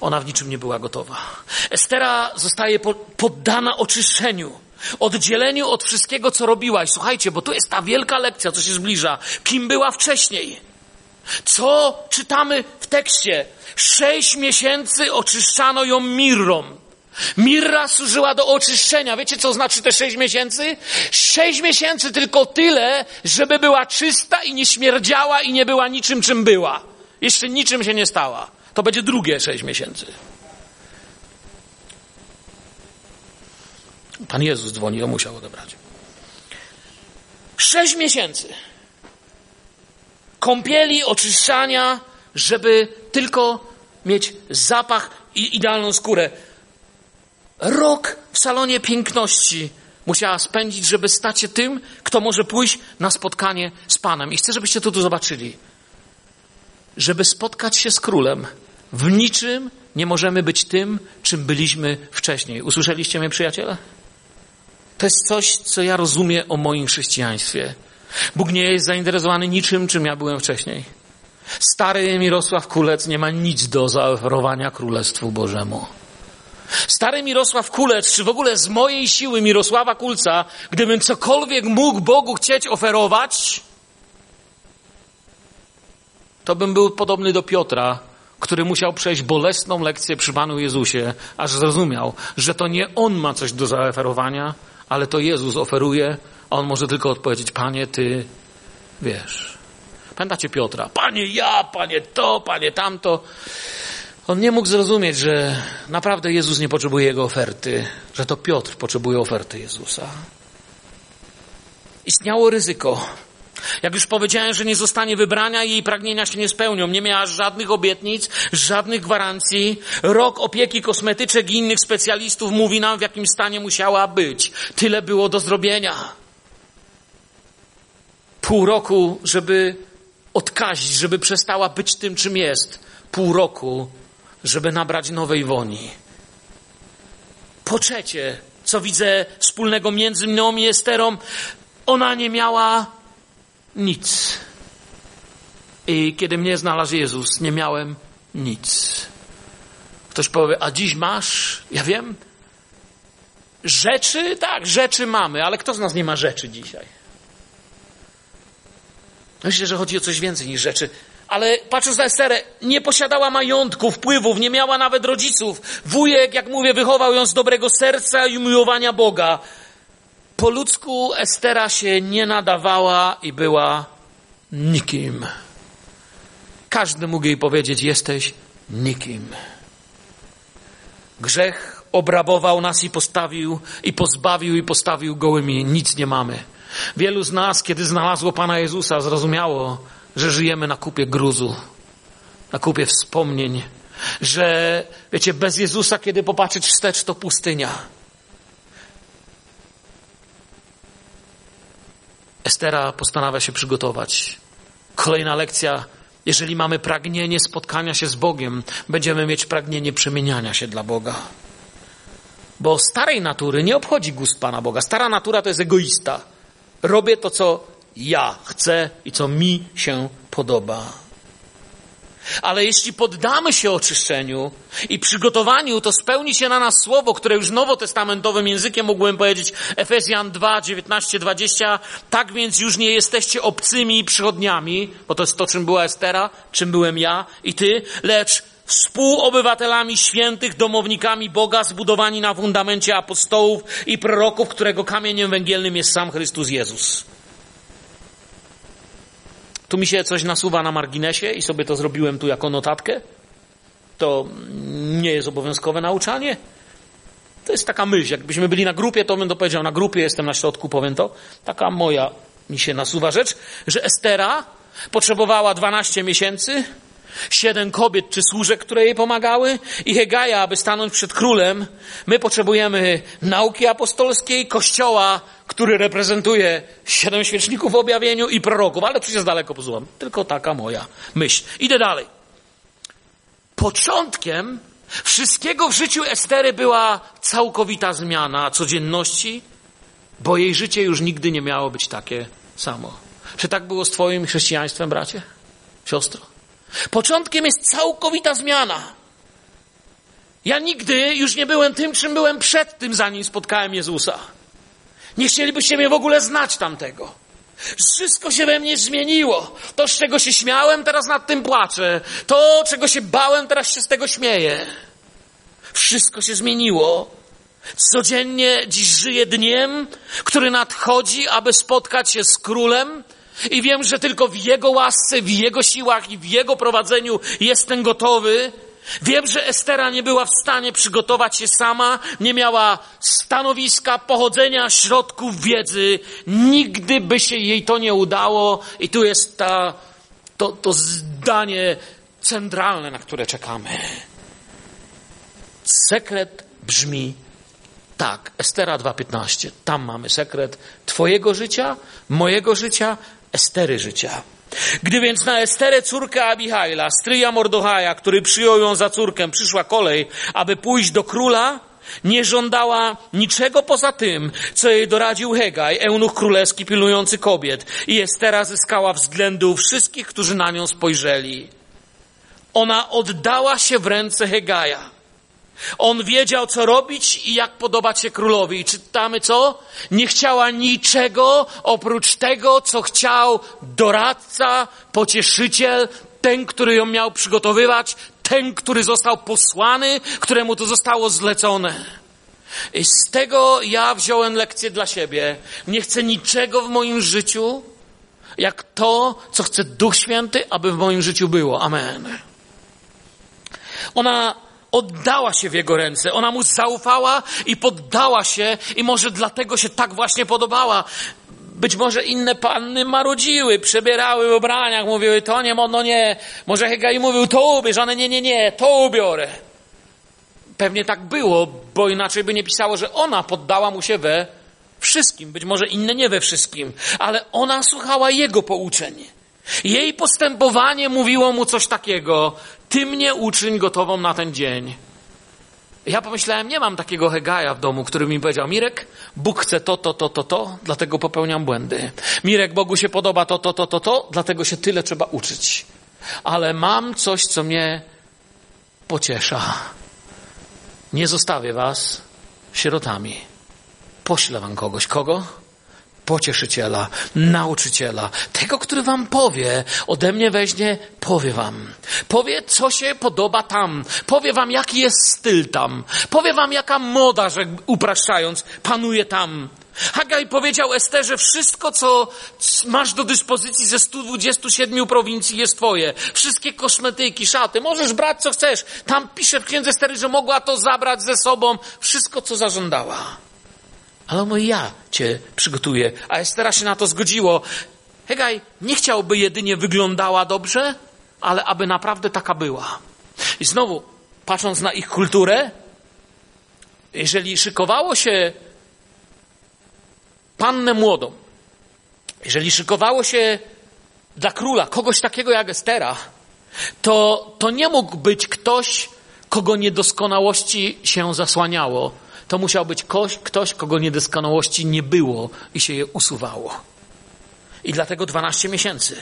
[SPEAKER 1] Ona w niczym nie była gotowa. Estera zostaje poddana oczyszczeniu, oddzieleniu od wszystkiego, co robiła. I słuchajcie, bo tu jest ta wielka lekcja, co się zbliża. Kim była wcześniej? Co czytamy w tekście? Sześć miesięcy oczyszczano ją mirrą. Mirra służyła do oczyszczenia. Wiecie, co znaczy te sześć miesięcy? Sześć miesięcy tylko tyle, żeby była czysta i nie śmierdziała i nie była niczym, czym była. Jeszcze niczym się nie stała. To będzie drugie sześć miesięcy. Pan Jezus dzwoni, to musiał odebrać. Sześć miesięcy. Kąpieli, oczyszczania, żeby tylko mieć zapach i idealną skórę. Rok w salonie piękności musiała spędzić, żeby stać się tym, kto może pójść na spotkanie z Panem. I chcę, żebyście to tu zobaczyli. Żeby spotkać się z królem, w niczym nie możemy być tym, czym byliśmy wcześniej. Usłyszeliście mnie, przyjaciele? To jest coś, co ja rozumiem o moim chrześcijaństwie. Bóg nie jest zainteresowany niczym, czym ja byłem wcześniej. Stary Mirosław Kulec nie ma nic do zaoferowania Królestwu Bożemu. Stary Mirosław Kulec, czy w ogóle z mojej siły Mirosława Kulca, gdybym cokolwiek mógł Bogu chcieć oferować, to bym był podobny do Piotra, który musiał przejść bolesną lekcję przy Panu Jezusie, aż zrozumiał, że to nie on ma coś do zaoferowania, ale to Jezus oferuje, a on może tylko odpowiedzieć: Panie, ty wiesz. Pamiętacie Piotra? Panie ja, panie to, panie tamto. On nie mógł zrozumieć, że naprawdę Jezus nie potrzebuje jego oferty, że to Piotr potrzebuje oferty Jezusa. Istniało ryzyko, Jak już powiedziałem, że nie zostanie wybrania i jej pragnienia się nie spełnią. Nie miała żadnych obietnic, żadnych gwarancji. Rok opieki kosmetyczek i innych specjalistów mówi nam, w jakim stanie musiała być. Tyle było do zrobienia. Pół roku, żeby odkazić, żeby przestała być tym, czym jest. Pół roku, żeby nabrać nowej woni. Po trzecie, co widzę wspólnego między mną i Esterą, ona nie miała nic. I kiedy mnie znalazł Jezus, nie miałem nic. Ktoś powie, a dziś masz? Ja wiem. Rzeczy? Tak, rzeczy mamy, ale kto z nas nie ma rzeczy dzisiaj? Myślę, że chodzi o coś więcej niż rzeczy. Ale patrząc na Esterę, nie posiadała majątku, wpływów, nie miała nawet rodziców. Wujek, jak mówię, wychował ją z dobrego serca i umiłowania Boga. Po ludzku Estera się nie nadawała i była nikim. Każdy mógł jej powiedzieć: Jesteś nikim. Grzech obrabował nas i postawił, i pozbawił, i postawił gołymi. Nic nie mamy. Wielu z nas, kiedy znalazło Pana Jezusa, zrozumiało, że żyjemy na kupie gruzu, na kupie wspomnień, że, wiecie, bez Jezusa, kiedy popatrzeć wstecz, to pustynia. Estera postanawia się przygotować. Kolejna lekcja. Jeżeli mamy pragnienie spotkania się z Bogiem, będziemy mieć pragnienie przemieniania się dla Boga. Bo starej natury nie obchodzi gust Pana Boga. Stara natura to jest egoista. Robię to, co ja chcę i co mi się podoba. Ale jeśli poddamy się oczyszczeniu i przygotowaniu, to spełni się na nas słowo, które już nowotestamentowym językiem mogłem powiedzieć, Efezjan 2, 19, 20. Tak więc już nie jesteście obcymi przychodniami, bo to jest to, czym była Estera, czym byłem ja i ty, lecz współobywatelami świętych, domownikami Boga, zbudowani na fundamencie apostołów i proroków, którego kamieniem węgielnym jest sam Chrystus Jezus. Tu mi się coś nasuwa na marginesie i sobie to zrobiłem tu jako notatkę. To nie jest obowiązkowe nauczanie. To jest taka myśl. Jakbyśmy byli na grupie, to bym to powiedział na grupie, jestem na środku, powiem to. Taka moja mi się nasuwa rzecz, że Estera potrzebowała 12 miesięcy, siedem kobiet czy służek, które jej pomagały i Hegaja, aby stanąć przed królem. My potrzebujemy nauki apostolskiej, kościoła, który reprezentuje siedem świeczników w objawieniu i proroków, ale przecież daleko pozułam. Tylko taka moja myśl. Idę dalej. Początkiem wszystkiego w życiu Estery była całkowita zmiana codzienności, bo jej życie już nigdy nie miało być takie samo. Czy tak było z Twoim chrześcijaństwem, bracie? Siostro? Początkiem jest całkowita zmiana. Ja nigdy już nie byłem tym, czym byłem przed tym, zanim spotkałem Jezusa. Nie chcielibyście mnie w ogóle znać tamtego. Wszystko się we mnie zmieniło. To, z czego się śmiałem, teraz nad tym płaczę. To, czego się bałem, teraz się z tego śmieję. Wszystko się zmieniło. Codziennie dziś żyję dniem, który nadchodzi, aby spotkać się z królem. I wiem, że tylko w Jego łasce, w Jego siłach i w Jego prowadzeniu jestem gotowy Wiem, że Estera nie była w stanie przygotować się sama, nie miała stanowiska, pochodzenia, środków wiedzy. Nigdy by się jej to nie udało. I tu jest ta, to, to zdanie centralne, na które czekamy. Sekret brzmi tak. Estera 2.15. Tam mamy sekret Twojego życia, mojego życia, Estery życia. Gdy więc na Esterę, córkę Abihaila, stryja Mordochaja, który przyjął ją za córkę, przyszła kolej, aby pójść do króla, nie żądała niczego poza tym, co jej doradził Hegaj, eunuch królewski pilujący kobiet. I Estera zyskała względu wszystkich, którzy na nią spojrzeli. Ona oddała się w ręce Hegaja. On wiedział, co robić i jak podobać się królowi. I czytamy co? Nie chciała niczego oprócz tego, co chciał doradca, pocieszyciel, ten, który ją miał przygotowywać, ten, który został posłany, któremu to zostało zlecone. I z tego ja wziąłem lekcję dla siebie. Nie chcę niczego w moim życiu, jak to, co chce Duch Święty, aby w moim życiu było. Amen. Ona oddała się w jego ręce. Ona mu zaufała i poddała się i może dlatego się tak właśnie podobała. być może inne panny marodziły, przebierały w ubraniach, mówiły, to nie, no nie. Może Hegai mówił, to ubierz, one nie, nie, nie, to ubiorę. Pewnie tak było, bo inaczej by nie pisało, że ona poddała mu się we wszystkim. Być może inne nie we wszystkim, ale ona słuchała jego pouczeń. Jej postępowanie mówiło mu coś takiego: Ty mnie uczyń gotową na ten dzień. Ja pomyślałem, nie mam takiego Hegaja w domu, który mi powiedział, Mirek, Bóg chce to, to, to, to, to, dlatego popełniam błędy. Mirek, Bogu się podoba to, to, to, to, to, dlatego się tyle trzeba uczyć. Ale mam coś, co mnie pociesza. Nie zostawię was sierotami. Poślę wam kogoś. Kogo? Pocieszyciela, nauczyciela, tego, który wam powie, ode mnie weźmie, powie wam. Powie, co się podoba tam. Powie wam, jaki jest styl tam. Powie wam, jaka moda, że upraszczając, panuje tam. Hagaj powiedział Esterze, wszystko, co masz do dyspozycji ze 127 prowincji jest twoje. Wszystkie kosmetyki, szaty, możesz brać co chcesz. Tam pisze w księdze Estery, że mogła to zabrać ze sobą. Wszystko, co zażądała. Ale on mówi, ja cię przygotuję. A Estera się na to zgodziło. Hegaj nie chciałby jedynie wyglądała dobrze, ale aby naprawdę taka była. I znowu, patrząc na ich kulturę, jeżeli szykowało się pannę młodą, jeżeli szykowało się dla króla kogoś takiego jak Estera, to, to nie mógł być ktoś, kogo niedoskonałości się zasłaniało to musiał być ktoś, ktoś, kogo niedoskonałości nie było i się je usuwało. I dlatego 12 miesięcy.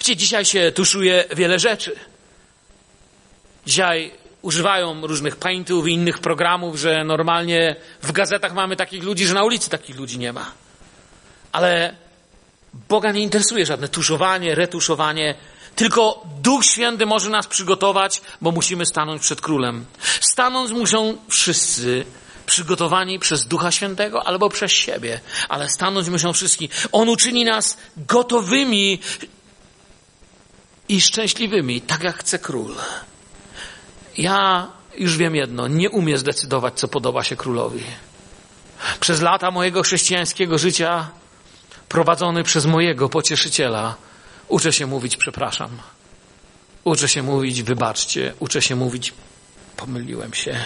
[SPEAKER 1] Gdzie dzisiaj się tuszuje wiele rzeczy. Dzisiaj używają różnych paintów i innych programów, że normalnie w gazetach mamy takich ludzi, że na ulicy takich ludzi nie ma. Ale Boga nie interesuje żadne tuszowanie, retuszowanie. Tylko Duch Święty może nas przygotować, bo musimy stanąć przed królem. Stanąć muszą wszyscy, przygotowani przez Ducha Świętego albo przez siebie, ale stanąć muszą wszystkim. On uczyni nas gotowymi i szczęśliwymi, tak jak chce król. Ja już wiem jedno, nie umiem zdecydować, co podoba się królowi. Przez lata mojego chrześcijańskiego życia, prowadzony przez mojego pocieszyciela, uczę się mówić przepraszam. Uczę się mówić wybaczcie. Uczę się mówić pomyliłem się.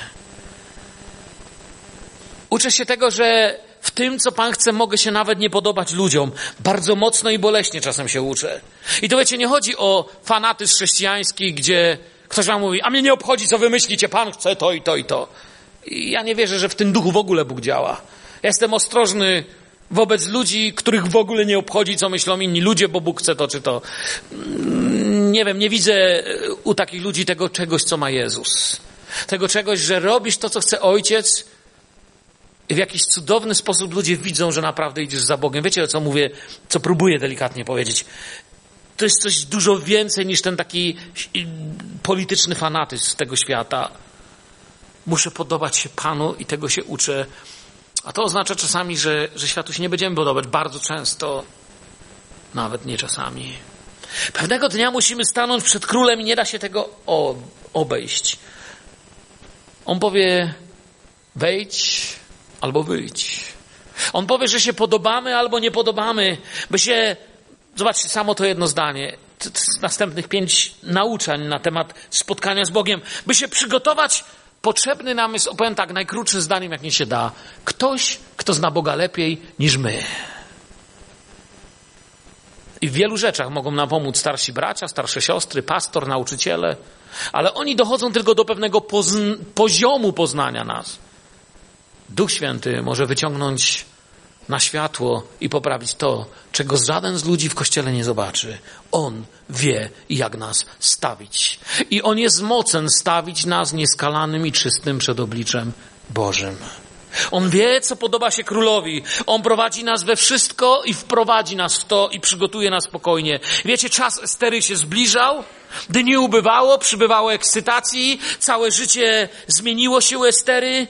[SPEAKER 1] Uczę się tego, że w tym, co Pan chce, mogę się nawet nie podobać ludziom. Bardzo mocno i boleśnie czasem się uczę. I to wiecie, nie chodzi o fanatyzm chrześcijański, gdzie ktoś wam mówi, a mnie nie obchodzi, co wy myślicie, Pan chce to i to i to. I ja nie wierzę, że w tym duchu w ogóle Bóg działa. Ja jestem ostrożny wobec ludzi, których w ogóle nie obchodzi, co myślą inni ludzie, bo Bóg chce to czy to. Mm, nie wiem, nie widzę u takich ludzi tego czegoś, co ma Jezus. Tego czegoś, że robisz to, co chce Ojciec, w jakiś cudowny sposób ludzie widzą, że naprawdę idziesz za Bogiem. Wiecie, o co mówię, co próbuję delikatnie powiedzieć. To jest coś dużo więcej niż ten taki polityczny fanatyzm tego świata. Muszę podobać się Panu i tego się uczę. A to oznacza czasami, że, że światu się nie będziemy podobać. Bardzo często, nawet nie czasami. Pewnego dnia musimy stanąć przed królem i nie da się tego obejść. On powie: wejdź, albo wyjdź. On powie, że się podobamy albo nie podobamy, by się, zobaczcie, samo to jedno zdanie, następnych pięć nauczań na temat spotkania z Bogiem, by się przygotować, potrzebny nam jest, opowiem tak, najkrótszym zdaniem, jak nie się da, ktoś, kto zna Boga lepiej niż my. I w wielu rzeczach mogą nam pomóc starsi bracia, starsze siostry, pastor, nauczyciele, ale oni dochodzą tylko do pewnego pozn- poziomu poznania nas. Duch Święty może wyciągnąć na światło i poprawić to, czego żaden z ludzi w kościele nie zobaczy. On wie, jak nas stawić. I on jest mocen stawić nas nieskalanym i czystym przed obliczem Bożym. On wie, co podoba się królowi. On prowadzi nas we wszystko i wprowadzi nas w to i przygotuje nas spokojnie. Wiecie, czas Estery się zbliżał, dni ubywało, przybywało ekscytacji, całe życie zmieniło się u Estery.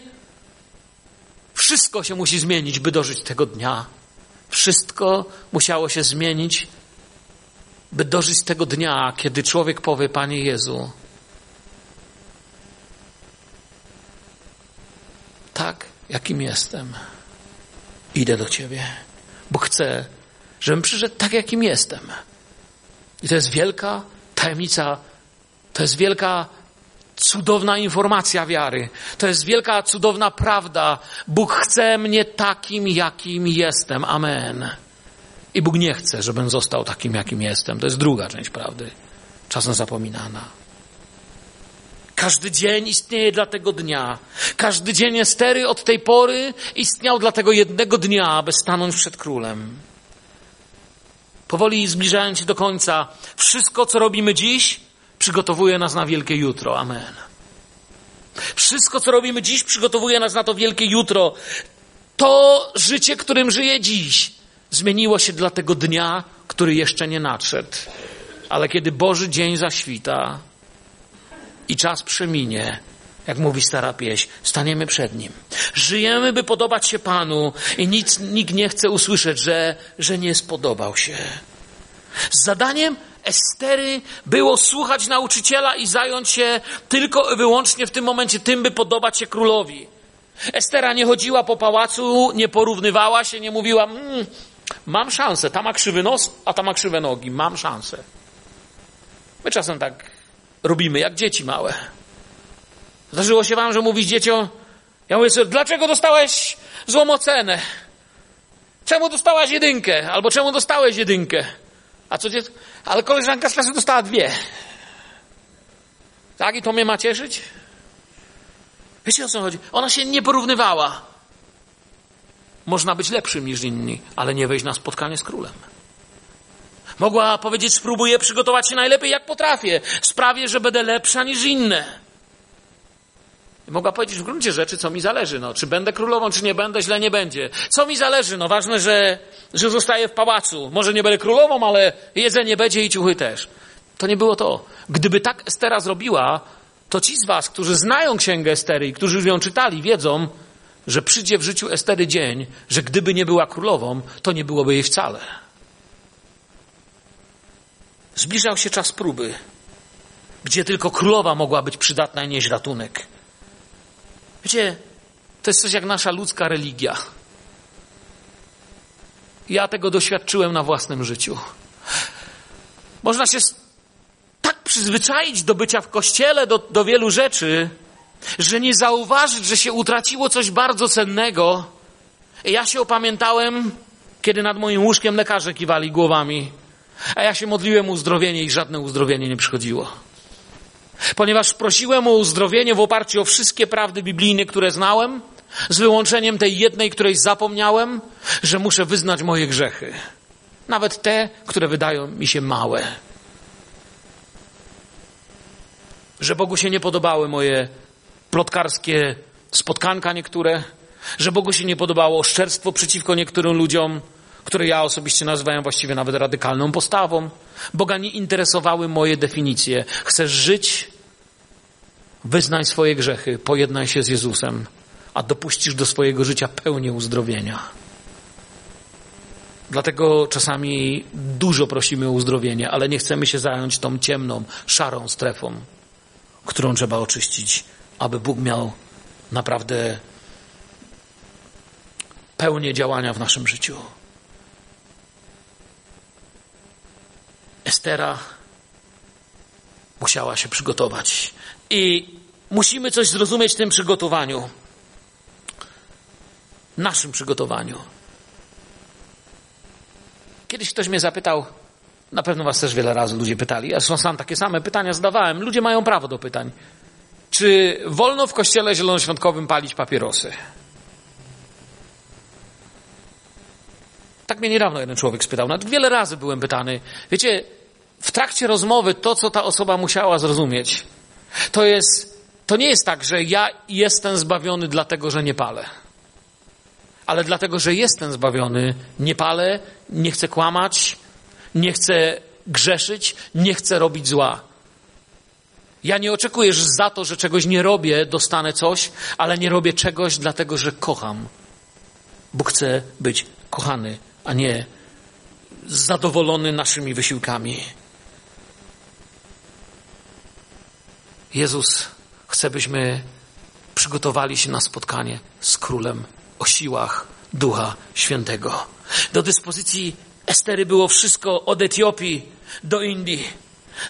[SPEAKER 1] Wszystko się musi zmienić, by dożyć tego dnia. Wszystko musiało się zmienić, by dożyć tego dnia, kiedy człowiek powie, Panie Jezu, tak, jakim jestem, idę do Ciebie, bo chcę, żebym przyszedł tak, jakim jestem. I to jest wielka tajemnica, to jest wielka, cudowna informacja wiary. To jest wielka, cudowna prawda. Bóg chce mnie takim, jakim jestem. Amen. I Bóg nie chce, żebym został takim, jakim jestem. To jest druga część prawdy, czasem zapominana. Każdy dzień istnieje dla tego dnia. Każdy dzień Estery od tej pory istniał dla tego jednego dnia, aby stanąć przed królem. Powoli zbliżając się do końca, wszystko, co robimy dziś, przygotowuje nas na wielkie jutro. Amen. Wszystko, co robimy dziś, przygotowuje nas na to wielkie jutro. To życie, którym żyję dziś, zmieniło się dla tego dnia, który jeszcze nie nadszedł. Ale kiedy Boży dzień zaświta i czas przeminie, jak mówi stara pieśń, staniemy przed Nim. Żyjemy, by podobać się Panu i nic, nikt nie chce usłyszeć, że, że nie spodobał się. Zadaniem Estery było słuchać nauczyciela i zająć się tylko i wyłącznie w tym momencie tym, by podobać się królowi. Estera nie chodziła po pałacu, nie porównywała się, nie mówiła, mmm, mam szansę, ta ma krzywy nos, a ta ma krzywe nogi, mam szansę. My czasem tak robimy, jak dzieci małe. Zdarzyło się wam, że mówisz dzieciom, ja mówię sobie, dlaczego dostałeś złą ocenę? Czemu dostałaś jedynkę? Albo czemu dostałeś jedynkę? A co dziecko? Ale koleżanka z klasy dostała dwie. Tak? I to mnie ma cieszyć? Wiecie o co chodzi? Ona się nie porównywała. Można być lepszym niż inni, ale nie wejść na spotkanie z królem. Mogła powiedzieć, spróbuję przygotować się najlepiej jak potrafię. Sprawię, że będę lepsza niż inne. Mogła powiedzieć w gruncie rzeczy, co mi zależy. No, czy będę królową, czy nie będę, źle nie będzie. Co mi zależy? No ważne, że, że zostaję w pałacu. Może nie będę królową, ale jedzenie będzie i ciuchy też. To nie było to. Gdyby tak Estera zrobiła, to ci z was, którzy znają księgę Estery i którzy już ją czytali, wiedzą, że przyjdzie w życiu Estery dzień, że gdyby nie była królową, to nie byłoby jej wcale. Zbliżał się czas próby, gdzie tylko królowa mogła być przydatna i nieść ratunek. Wiecie, to jest coś jak nasza ludzka religia. Ja tego doświadczyłem na własnym życiu. Można się tak przyzwyczaić do bycia w kościele, do, do wielu rzeczy, że nie zauważyć, że się utraciło coś bardzo cennego. Ja się opamiętałem, kiedy nad moim łóżkiem lekarze kiwali głowami, a ja się modliłem uzdrowienie i żadne uzdrowienie nie przychodziło ponieważ prosiłem o uzdrowienie w oparciu o wszystkie prawdy biblijne, które znałem, z wyłączeniem tej jednej, której zapomniałem, że muszę wyznać moje grzechy. Nawet te, które wydają mi się małe. Że Bogu się nie podobały moje plotkarskie spotkanka niektóre, że Bogu się nie podobało oszczerstwo przeciwko niektórym ludziom, które ja osobiście nazywałem właściwie nawet radykalną postawą. Boga nie interesowały moje definicje. Chcesz żyć? Wyznaj swoje grzechy, pojednaj się z Jezusem, a dopuścisz do swojego życia pełnię uzdrowienia. Dlatego czasami dużo prosimy o uzdrowienie, ale nie chcemy się zająć tą ciemną, szarą strefą, którą trzeba oczyścić, aby Bóg miał naprawdę pełnię działania w naszym życiu. Estera musiała się przygotować. I musimy coś zrozumieć w tym przygotowaniu. Naszym przygotowaniu. Kiedyś ktoś mnie zapytał, na pewno was też wiele razy ludzie pytali, ja sam takie same pytania zadawałem. Ludzie mają prawo do pytań. Czy wolno w kościele zielonoświątkowym palić papierosy? Tak mnie niedawno jeden człowiek spytał. Nawet wiele razy byłem pytany. Wiecie, w trakcie rozmowy to, co ta osoba musiała zrozumieć, to jest, to nie jest tak, że ja jestem zbawiony dlatego, że nie palę. Ale dlatego, że jestem zbawiony, nie palę, nie chcę kłamać, nie chcę grzeszyć, nie chcę robić zła. Ja nie oczekuję, że za to, że czegoś nie robię, dostanę coś, ale nie robię czegoś dlatego, że kocham. Bo chcę być kochany, a nie zadowolony naszymi wysiłkami. Jezus chce, byśmy przygotowali się na spotkanie z Królem o siłach Ducha Świętego. Do dyspozycji Estery było wszystko od Etiopii do Indii.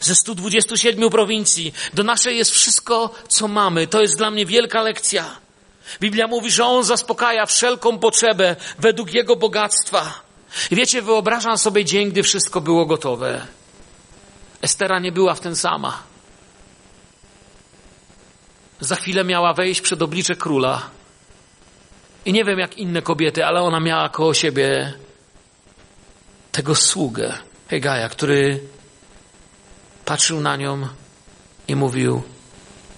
[SPEAKER 1] Ze 127 prowincji do naszej jest wszystko, co mamy. To jest dla mnie wielka lekcja. Biblia mówi, że On zaspokaja wszelką potrzebę według Jego bogactwa. I wiecie, wyobrażam sobie dzień, gdy wszystko było gotowe. Estera nie była w ten sama. Za chwilę miała wejść przed oblicze króla. I nie wiem jak inne kobiety, ale ona miała koło siebie tego sługę, Hegaja, który patrzył na nią i mówił: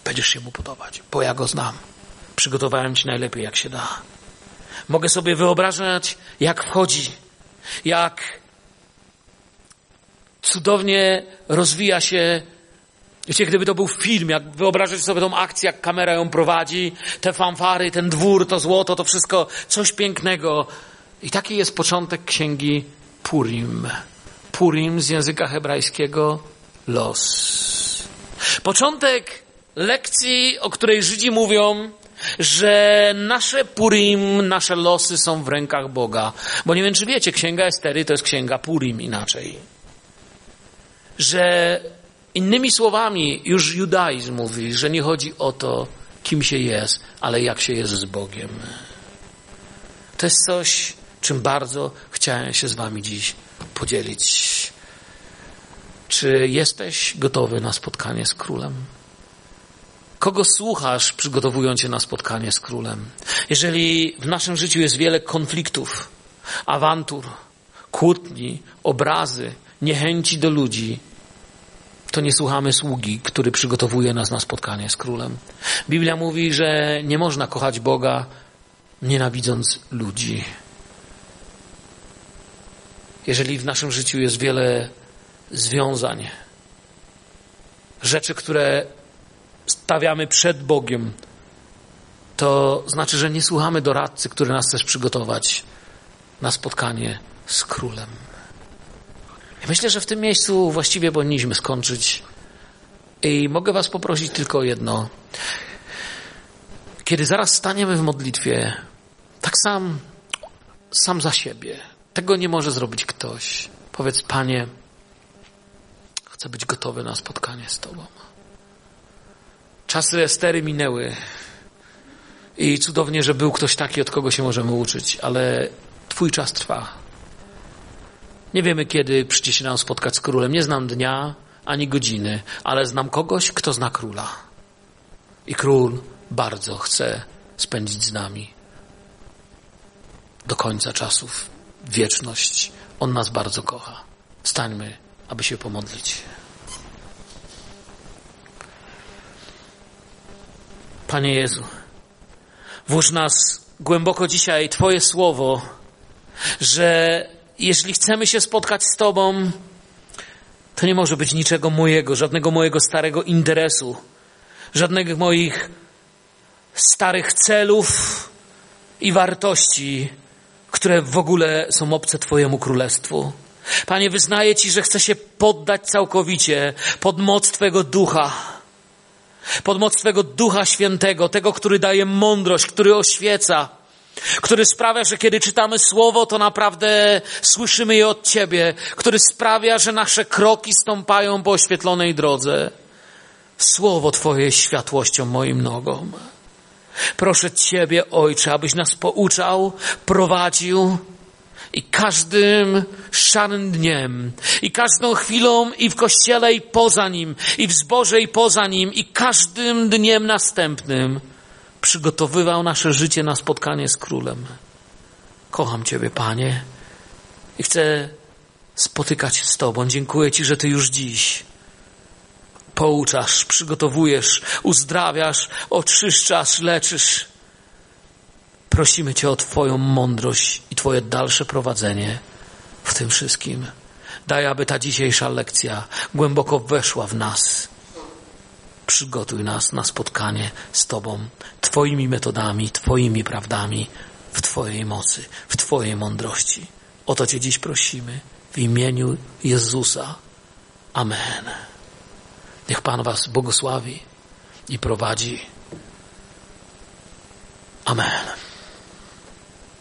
[SPEAKER 1] Będziesz się mu podobać, bo ja go znam. Przygotowałem ci najlepiej, jak się da. Mogę sobie wyobrażać, jak wchodzi, jak cudownie rozwija się. Wiecie, gdyby to był film, jak wyobrażacie sobie tą akcję, jak kamera ją prowadzi, te fanfary, ten dwór, to złoto, to wszystko, coś pięknego. I taki jest początek księgi Purim. Purim z języka hebrajskiego los. Początek lekcji, o której Żydzi mówią, że nasze Purim, nasze losy są w rękach Boga. Bo nie wiem, czy wiecie, księga Estery to jest księga Purim inaczej. Że innymi słowami, już judaizm mówi, że nie chodzi o to, kim się jest, ale jak się jest z Bogiem. To jest coś, czym bardzo chciałem się z Wami dziś podzielić. Czy jesteś gotowy na spotkanie z królem? Kogo słuchasz, przygotowując się na spotkanie z królem? Jeżeli w naszym życiu jest wiele konfliktów, awantur, kłótni, obrazy, niechęci do ludzi, to nie słuchamy sługi, który przygotowuje nas na spotkanie z królem. Biblia mówi, że nie można kochać Boga, nienawidząc ludzi. Jeżeli w naszym życiu jest wiele związań, rzeczy, które stawiamy przed Bogiem, to znaczy, że nie słuchamy doradcy, który nas chce przygotować na spotkanie z królem. Ja myślę, że w tym miejscu właściwie powinniśmy skończyć. I mogę Was poprosić tylko o jedno. Kiedy zaraz staniemy w modlitwie, tak sam, sam za siebie, tego nie może zrobić ktoś. Powiedz, Panie, chcę być gotowy na spotkanie z Tobą. Czasy Estery minęły i cudownie, że był ktoś taki, od kogo się możemy uczyć, ale Twój czas trwa. Nie wiemy, kiedy przyjdzie się nam spotkać z królem. Nie znam dnia ani godziny, ale znam kogoś, kto zna króla. I król bardzo chce spędzić z nami do końca czasów wieczność. On nas bardzo kocha. Stańmy, aby się pomodlić. Panie Jezu, włóż nas głęboko dzisiaj Twoje słowo, że jeśli chcemy się spotkać z Tobą, to nie może być niczego mojego, żadnego mojego starego interesu, żadnych moich starych celów i wartości, które w ogóle są obce Twojemu królestwu. Panie, wyznaję Ci, że chcę się poddać całkowicie pod moc Twojego ducha. Pod moc Twojego ducha świętego, tego, który daje mądrość, który oświeca, który sprawia, że kiedy czytamy słowo, to naprawdę słyszymy je od Ciebie, który sprawia, że nasze kroki stąpają po oświetlonej drodze. Słowo Twoje jest światłością moim nogom. Proszę Ciebie, Ojcze, abyś nas pouczał, prowadził i każdym szarym dniem, i każdą chwilą i w kościele, i poza nim, i w zborze, i poza nim, i każdym dniem następnym przygotowywał nasze życie na spotkanie z Królem. Kocham Ciebie, Panie, i chcę spotykać się z Tobą. Dziękuję Ci, że Ty już dziś pouczasz, przygotowujesz, uzdrawiasz, oczyszczasz, leczysz. Prosimy Cię o Twoją mądrość i Twoje dalsze prowadzenie w tym wszystkim. Daj, aby ta dzisiejsza lekcja głęboko weszła w nas. Przygotuj nas na spotkanie z Tobą, Twoimi metodami, Twoimi prawdami, w Twojej mocy, w Twojej mądrości. O to Cię dziś prosimy w imieniu Jezusa. Amen. Niech Pan Was błogosławi i prowadzi. Amen.